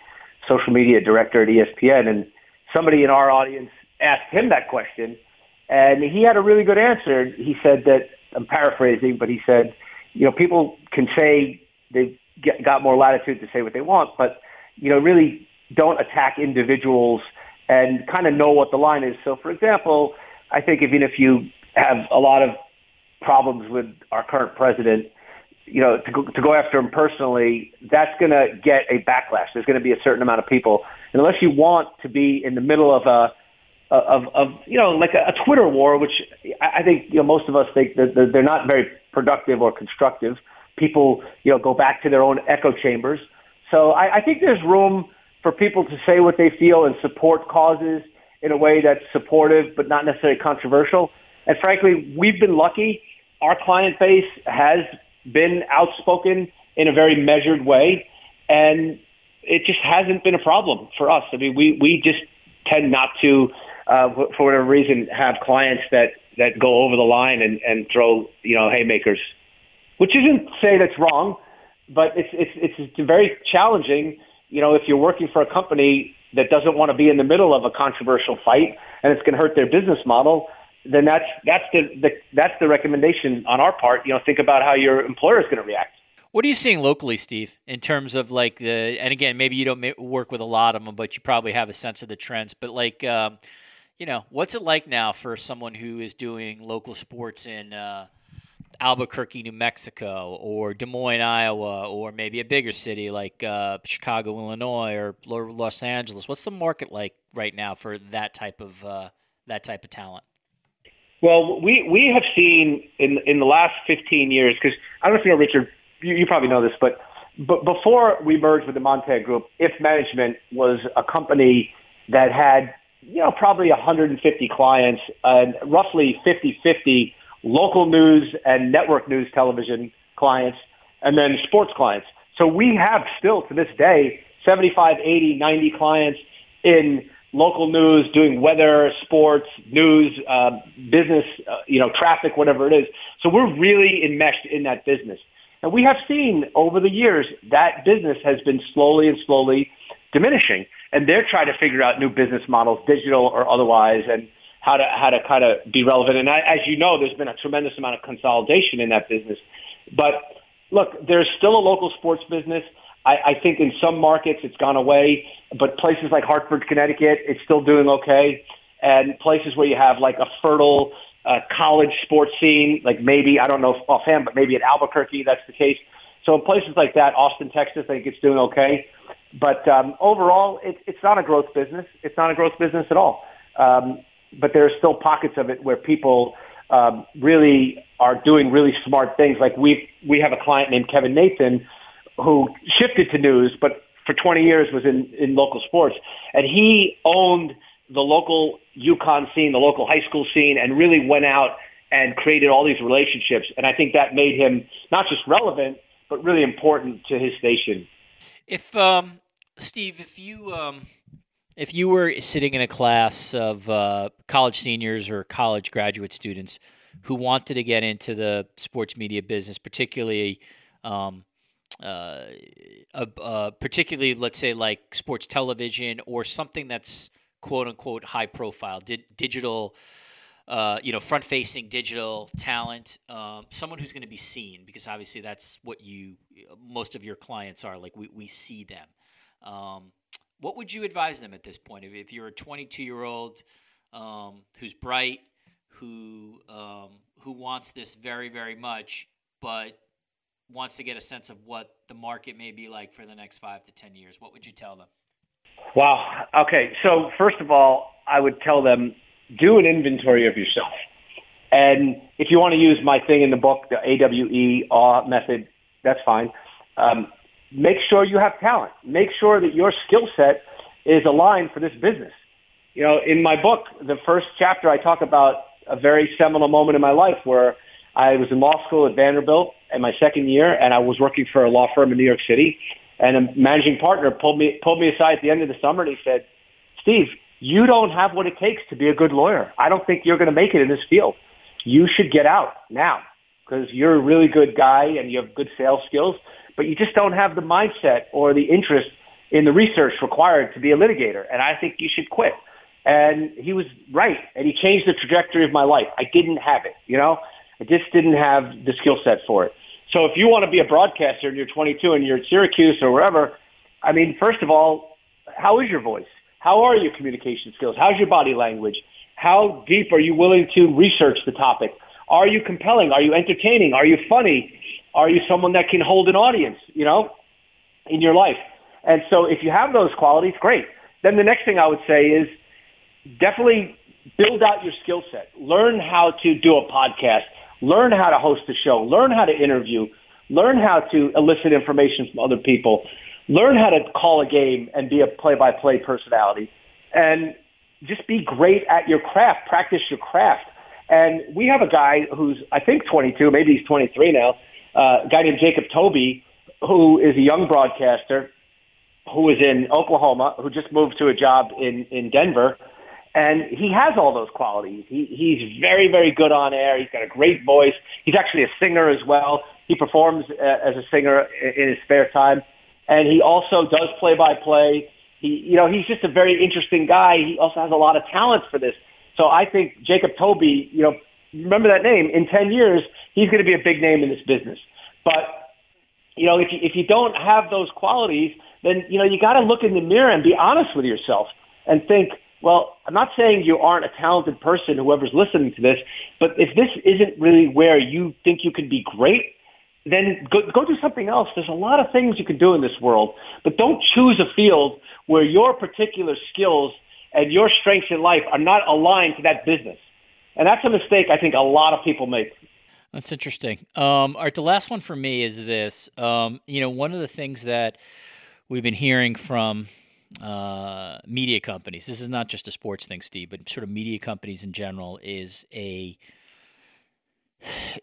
social media director at ESPN. And somebody in our audience asked him that question, and he had a really good answer. He said that I'm paraphrasing, but he said, you know, people can say they've got more latitude to say what they want, but you know, really don't attack individuals and kind of know what the line is. So, for example, I think even if you have a lot of problems with our current president, you know, to go, to go after him personally, that's going to get a backlash. There's going to be a certain amount of people, and unless you want to be in the middle of a of, of you know like a, a Twitter war, which I think you know most of us think that they're not very productive or constructive. People you know go back to their own echo chambers. So I, I think there's room for people to say what they feel and support causes in a way that's supportive but not necessarily controversial. And frankly, we've been lucky. Our client base has been outspoken in a very measured way, and it just hasn't been a problem for us. I mean, we we just tend not to, uh, for whatever reason, have clients that that go over the line and and throw you know haymakers, which isn't say that's wrong, but it's it's it's very challenging. You know, if you're working for a company that doesn't want to be in the middle of a controversial fight and it's going to hurt their business model, then that's that's the, the that's the recommendation on our part. You know, think about how your employer is going to react. What are you seeing locally, Steve, in terms of like the and again, maybe you don't work with a lot of them, but you probably have a sense of the trends. But like, um, you know, what's it like now for someone who is doing local sports in uh, Albuquerque, New Mexico, or Des Moines, Iowa, or maybe a bigger city like uh, Chicago, Illinois, or Los Angeles? What's the market like right now for that type of uh, that type of talent? Well, we we have seen in in the last 15 years because I don't know if you know Richard, you, you probably know this, but but before we merged with the Montag Group, If Management was a company that had you know probably 150 clients and roughly 50-50 local news and network news television clients, and then sports clients. So we have still to this day 75, 80, 90 clients in local news, doing weather, sports, news, uh, business, uh, you know, traffic, whatever it is. So we're really enmeshed in that business. And we have seen over the years that business has been slowly and slowly diminishing. And they're trying to figure out new business models, digital or otherwise, and how to how to kind of be relevant. And I, as you know, there's been a tremendous amount of consolidation in that business. But look, there's still a local sports business. I, I think in some markets it's gone away, but places like Hartford, Connecticut, it's still doing okay. And places where you have like a fertile uh, college sports scene, like maybe I don't know offhand, but maybe at Albuquerque that's the case. So in places like that, Austin, Texas, I think it's doing okay. But um, overall, it, it's not a growth business. It's not a growth business at all. Um, but there are still pockets of it where people um, really are doing really smart things. Like we we have a client named Kevin Nathan who shifted to news, but for 20 years was in, in local sports. And he owned the local UConn scene, the local high school scene, and really went out and created all these relationships. And I think that made him not just relevant, but really important to his station. If um, Steve, if you um, if you were sitting in a class of uh, college seniors or college graduate students who wanted to get into the sports media business, particularly um, uh, uh, particularly let's say like sports television or something that's quote unquote high profile, di- digital uh, you know, front facing digital talent, um, someone who's going to be seen, because obviously that's what you, most of your clients are. Like we, we see them. Um, what would you advise them at this point? If, if you're a 22 year old um, who's bright, who um, who wants this very very much, but wants to get a sense of what the market may be like for the next five to 10 years, what would you tell them? Wow. Okay. So first of all, I would tell them do an inventory of yourself. And if you want to use my thing in the book, the AWE AW method, that's fine. Um, make sure you have talent. Make sure that your skill set is aligned for this business. You know, in my book, the first chapter, I talk about a very seminal moment in my life where I was in law school at Vanderbilt in my second year, and I was working for a law firm in New York City. And a managing partner pulled me pulled me aside at the end of the summer, and he said, "Steve, you don't have what it takes to be a good lawyer. I don't think you're going to make it in this field. You should get out now because you're a really good guy and you have good sales skills, but you just don't have the mindset or the interest in the research required to be a litigator. And I think you should quit. And he was right. And he changed the trajectory of my life. I didn't have it, you know, I just didn't have the skill set for it. So if you want to be a broadcaster and you're 22 and you're at Syracuse or wherever, I mean, first of all, how is your voice? How are your communication skills? How's your body language? How deep are you willing to research the topic? Are you compelling? Are you entertaining? Are you funny? Are you someone that can hold an audience, you know, in your life? And so if you have those qualities, great. Then the next thing I would say is definitely build out your skill set. Learn how to do a podcast. Learn how to host a show. Learn how to interview. Learn how to elicit information from other people learn how to call a game and be a play-by-play personality, and just be great at your craft. Practice your craft. And we have a guy who's I think 22, maybe he's 23 now. Uh, a guy named Jacob Toby, who is a young broadcaster, who is in Oklahoma, who just moved to a job in in Denver. And he has all those qualities. He, he's very, very good on air. He's got a great voice. He's actually a singer as well. He performs uh, as a singer in his spare time and he also does play by play. He, you know, he's just a very interesting guy. He also has a lot of talent for this. So I think Jacob Toby, you know, remember that name. In 10 years, he's going to be a big name in this business. But, you know, if you, if you don't have those qualities, then, you know, you got to look in the mirror and be honest with yourself and think, well, I'm not saying you aren't a talented person, whoever's listening to this, but if this isn't really where you think you could be great, then go, go do something else. There's a lot of things you can do in this world, but don't choose a field where your particular skills and your strengths in life are not aligned to that business. And that's a mistake I think a lot of people make. That's interesting. Um, all right, the last one for me is this. Um, you know, one of the things that we've been hearing from uh, media companies, this is not just a sports thing, Steve, but sort of media companies in general, is a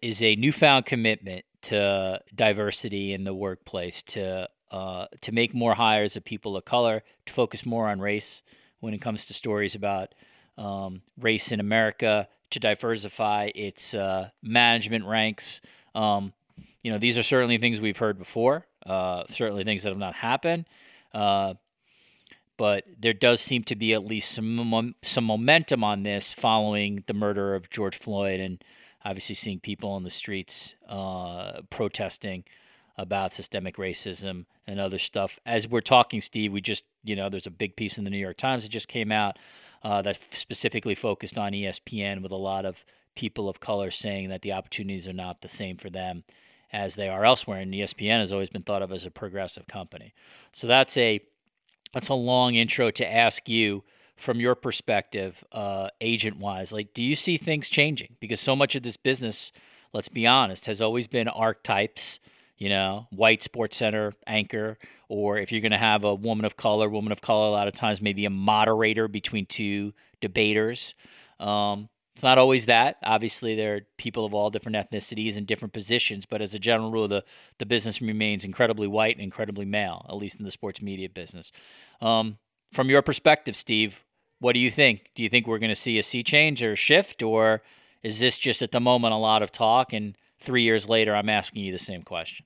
is a newfound commitment to diversity in the workplace, to uh, to make more hires of people of color, to focus more on race when it comes to stories about um, race in America, to diversify its uh, management ranks. Um, you know, these are certainly things we've heard before. Uh, certainly things that have not happened. Uh, but there does seem to be at least some some momentum on this following the murder of George Floyd and obviously seeing people on the streets uh, protesting about systemic racism and other stuff. As we're talking, Steve, we just, you know, there's a big piece in the New York Times that just came out uh, that specifically focused on ESPN with a lot of people of color saying that the opportunities are not the same for them as they are elsewhere. And ESPN has always been thought of as a progressive company. So that's a that's a long intro to ask you from your perspective, uh, agent wise. Like, do you see things changing? Because so much of this business, let's be honest, has always been archetypes. You know, white SportsCenter anchor, or if you're going to have a woman of color, woman of color, a lot of times maybe a moderator between two debaters. Um, it's not always that. Obviously, there are people of all different ethnicities and different positions, but as a general rule, the, the business remains incredibly white and incredibly male, at least in the sports media business. Um, from your perspective, Steve, what do you think? Do you think we're going to see a sea change or shift, or is this just at the moment a lot of talk? And three years later, I'm asking you the same question.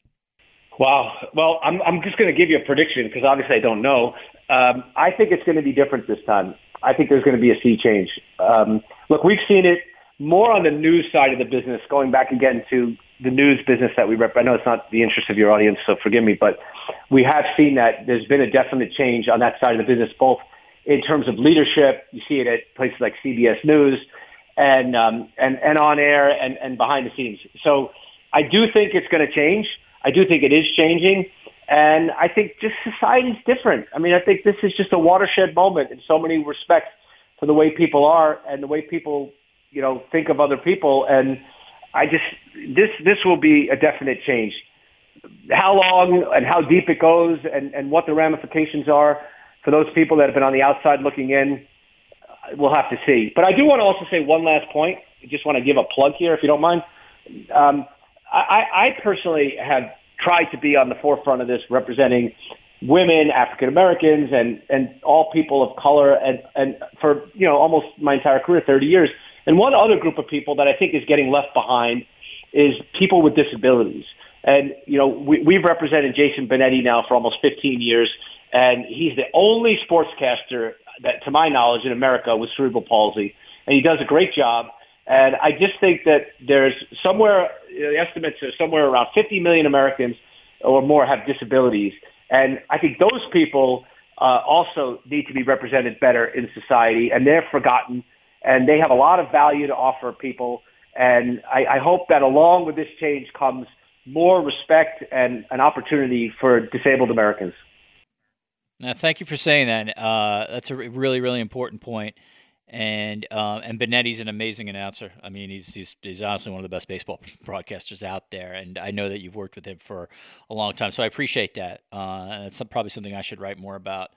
Wow. Well, I'm, I'm just going to give you a prediction because obviously I don't know. Um, I think it's going to be different this time. I think there's going to be a sea change. Um, look, we've seen it more on the news side of the business, going back again to the news business that we rep. I know it's not the interest of your audience, so forgive me, but we have seen that there's been a definite change on that side of the business, both in terms of leadership. You see it at places like CBS News and um, and and on air and, and behind the scenes. So I do think it's going to change. I do think it is changing. And I think just society's different. I mean, I think this is just a watershed moment in so many respects for the way people are and the way people, you know, think of other people. And I just, this, this will be a definite change. How long and how deep it goes and, and what the ramifications are for those people that have been on the outside looking in, we'll have to see. But I do want to also say one last point. I just want to give a plug here, if you don't mind. Um, I, I personally have tried to be on the forefront of this, representing women, African Americans, and and all people of color, and and for you know almost my entire career, 30 years. And one other group of people that I think is getting left behind is people with disabilities. And you know we, we've represented Jason Benetti now for almost 15 years, and he's the only sportscaster that, to my knowledge, in America with cerebral palsy, and he does a great job. And I just think that there's somewhere, the estimates are somewhere around 50 million Americans or more have disabilities. And I think those people uh, also need to be represented better in society, and they're forgotten, and they have a lot of value to offer people. And I, I hope that along with this change comes more respect and an opportunity for disabled Americans. Now, thank you for saying that. Uh, that's a really, really important point. And uh, and Benetti's an amazing announcer. I mean, he's, he's he's honestly one of the best baseball broadcasters out there. And I know that you've worked with him for a long time, so I appreciate that. Uh, probably something I should write more about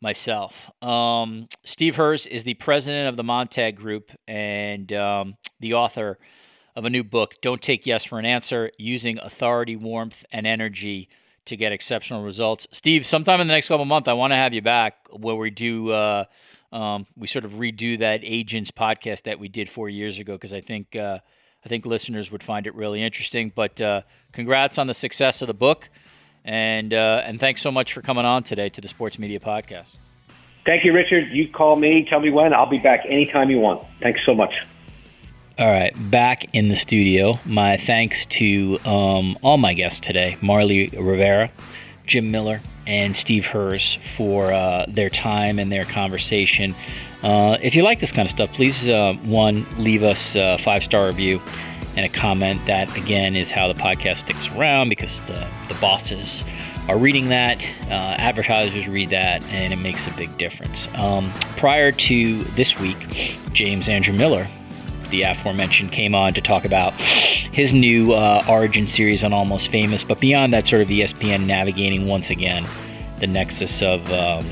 myself. Um, Steve Herz is the president of the Montag Group and um, the author of a new book, "Don't Take Yes for an Answer: Using Authority, Warmth, and Energy." To get exceptional results, Steve. Sometime in the next couple of months, I want to have you back where we do uh, um, we sort of redo that agents podcast that we did four years ago because I think uh, I think listeners would find it really interesting. But uh, congrats on the success of the book, and uh, and thanks so much for coming on today to the Sports Media Podcast. Thank you, Richard. You call me, tell me when. I'll be back anytime you want. Thanks so much. All right, back in the studio. My thanks to um, all my guests today: Marley Rivera, Jim Miller, and Steve Herz for uh, their time and their conversation. Uh, if you like this kind of stuff, please, uh, one, leave us a five star review and a comment. That, again, is how the podcast sticks around because the, the bosses are reading that, uh, advertisers read that, and it makes a big difference. Um, prior to this week, James Andrew Miller the aforementioned came on to talk about his new uh, Origin series on Almost Famous. But beyond that, sort of ESPN navigating once again the nexus of um,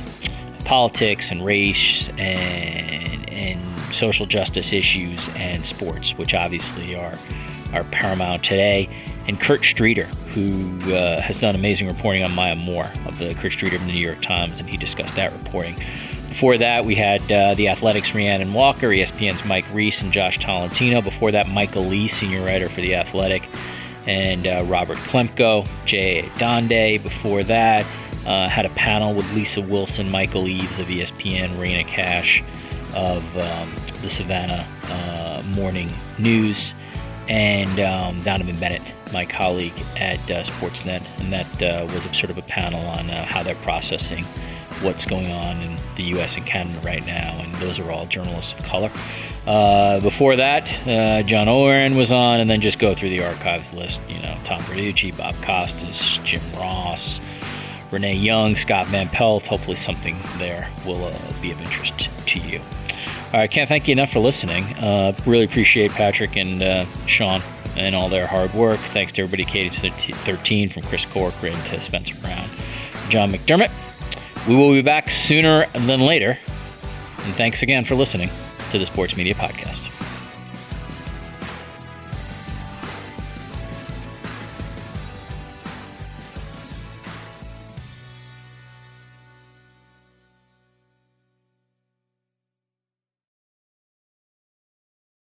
politics and race and, and social justice issues and sports, which obviously are are paramount today. And Kurt Streeter, who uh, has done amazing reporting on Maya Moore of the Kurt Streeter of the New York Times, and he discussed that reporting. Before that, we had uh, the Athletics, Rhiannon Walker, ESPN's Mike Reese, and Josh Tolentino. Before that, Michael Lee, senior writer for The Athletic, and uh, Robert Klemko, Jay Donde. Before that, uh, had a panel with Lisa Wilson, Michael Eaves of ESPN, Raina Cash of um, the Savannah uh, Morning News, and um, Donovan Bennett, my colleague at uh, Sportsnet. And that uh, was sort of a panel on how they're processing what's going on in the U.S. and Canada right now, and those are all journalists of color. Uh, before that, uh, John Owen was on, and then just go through the archives list. You know, Tom Verducci, Bob Costas, Jim Ross, Renee Young, Scott Van Pelt. Hopefully, something there will uh, be of interest to you. All right, can't thank you enough for listening. Uh, really appreciate Patrick and uh, Sean and all their hard work. Thanks to everybody, Katie 13 from Chris Corcoran to Spencer Brown, John McDermott. We will be back sooner than later. And thanks again for listening to the Sports Media Podcast.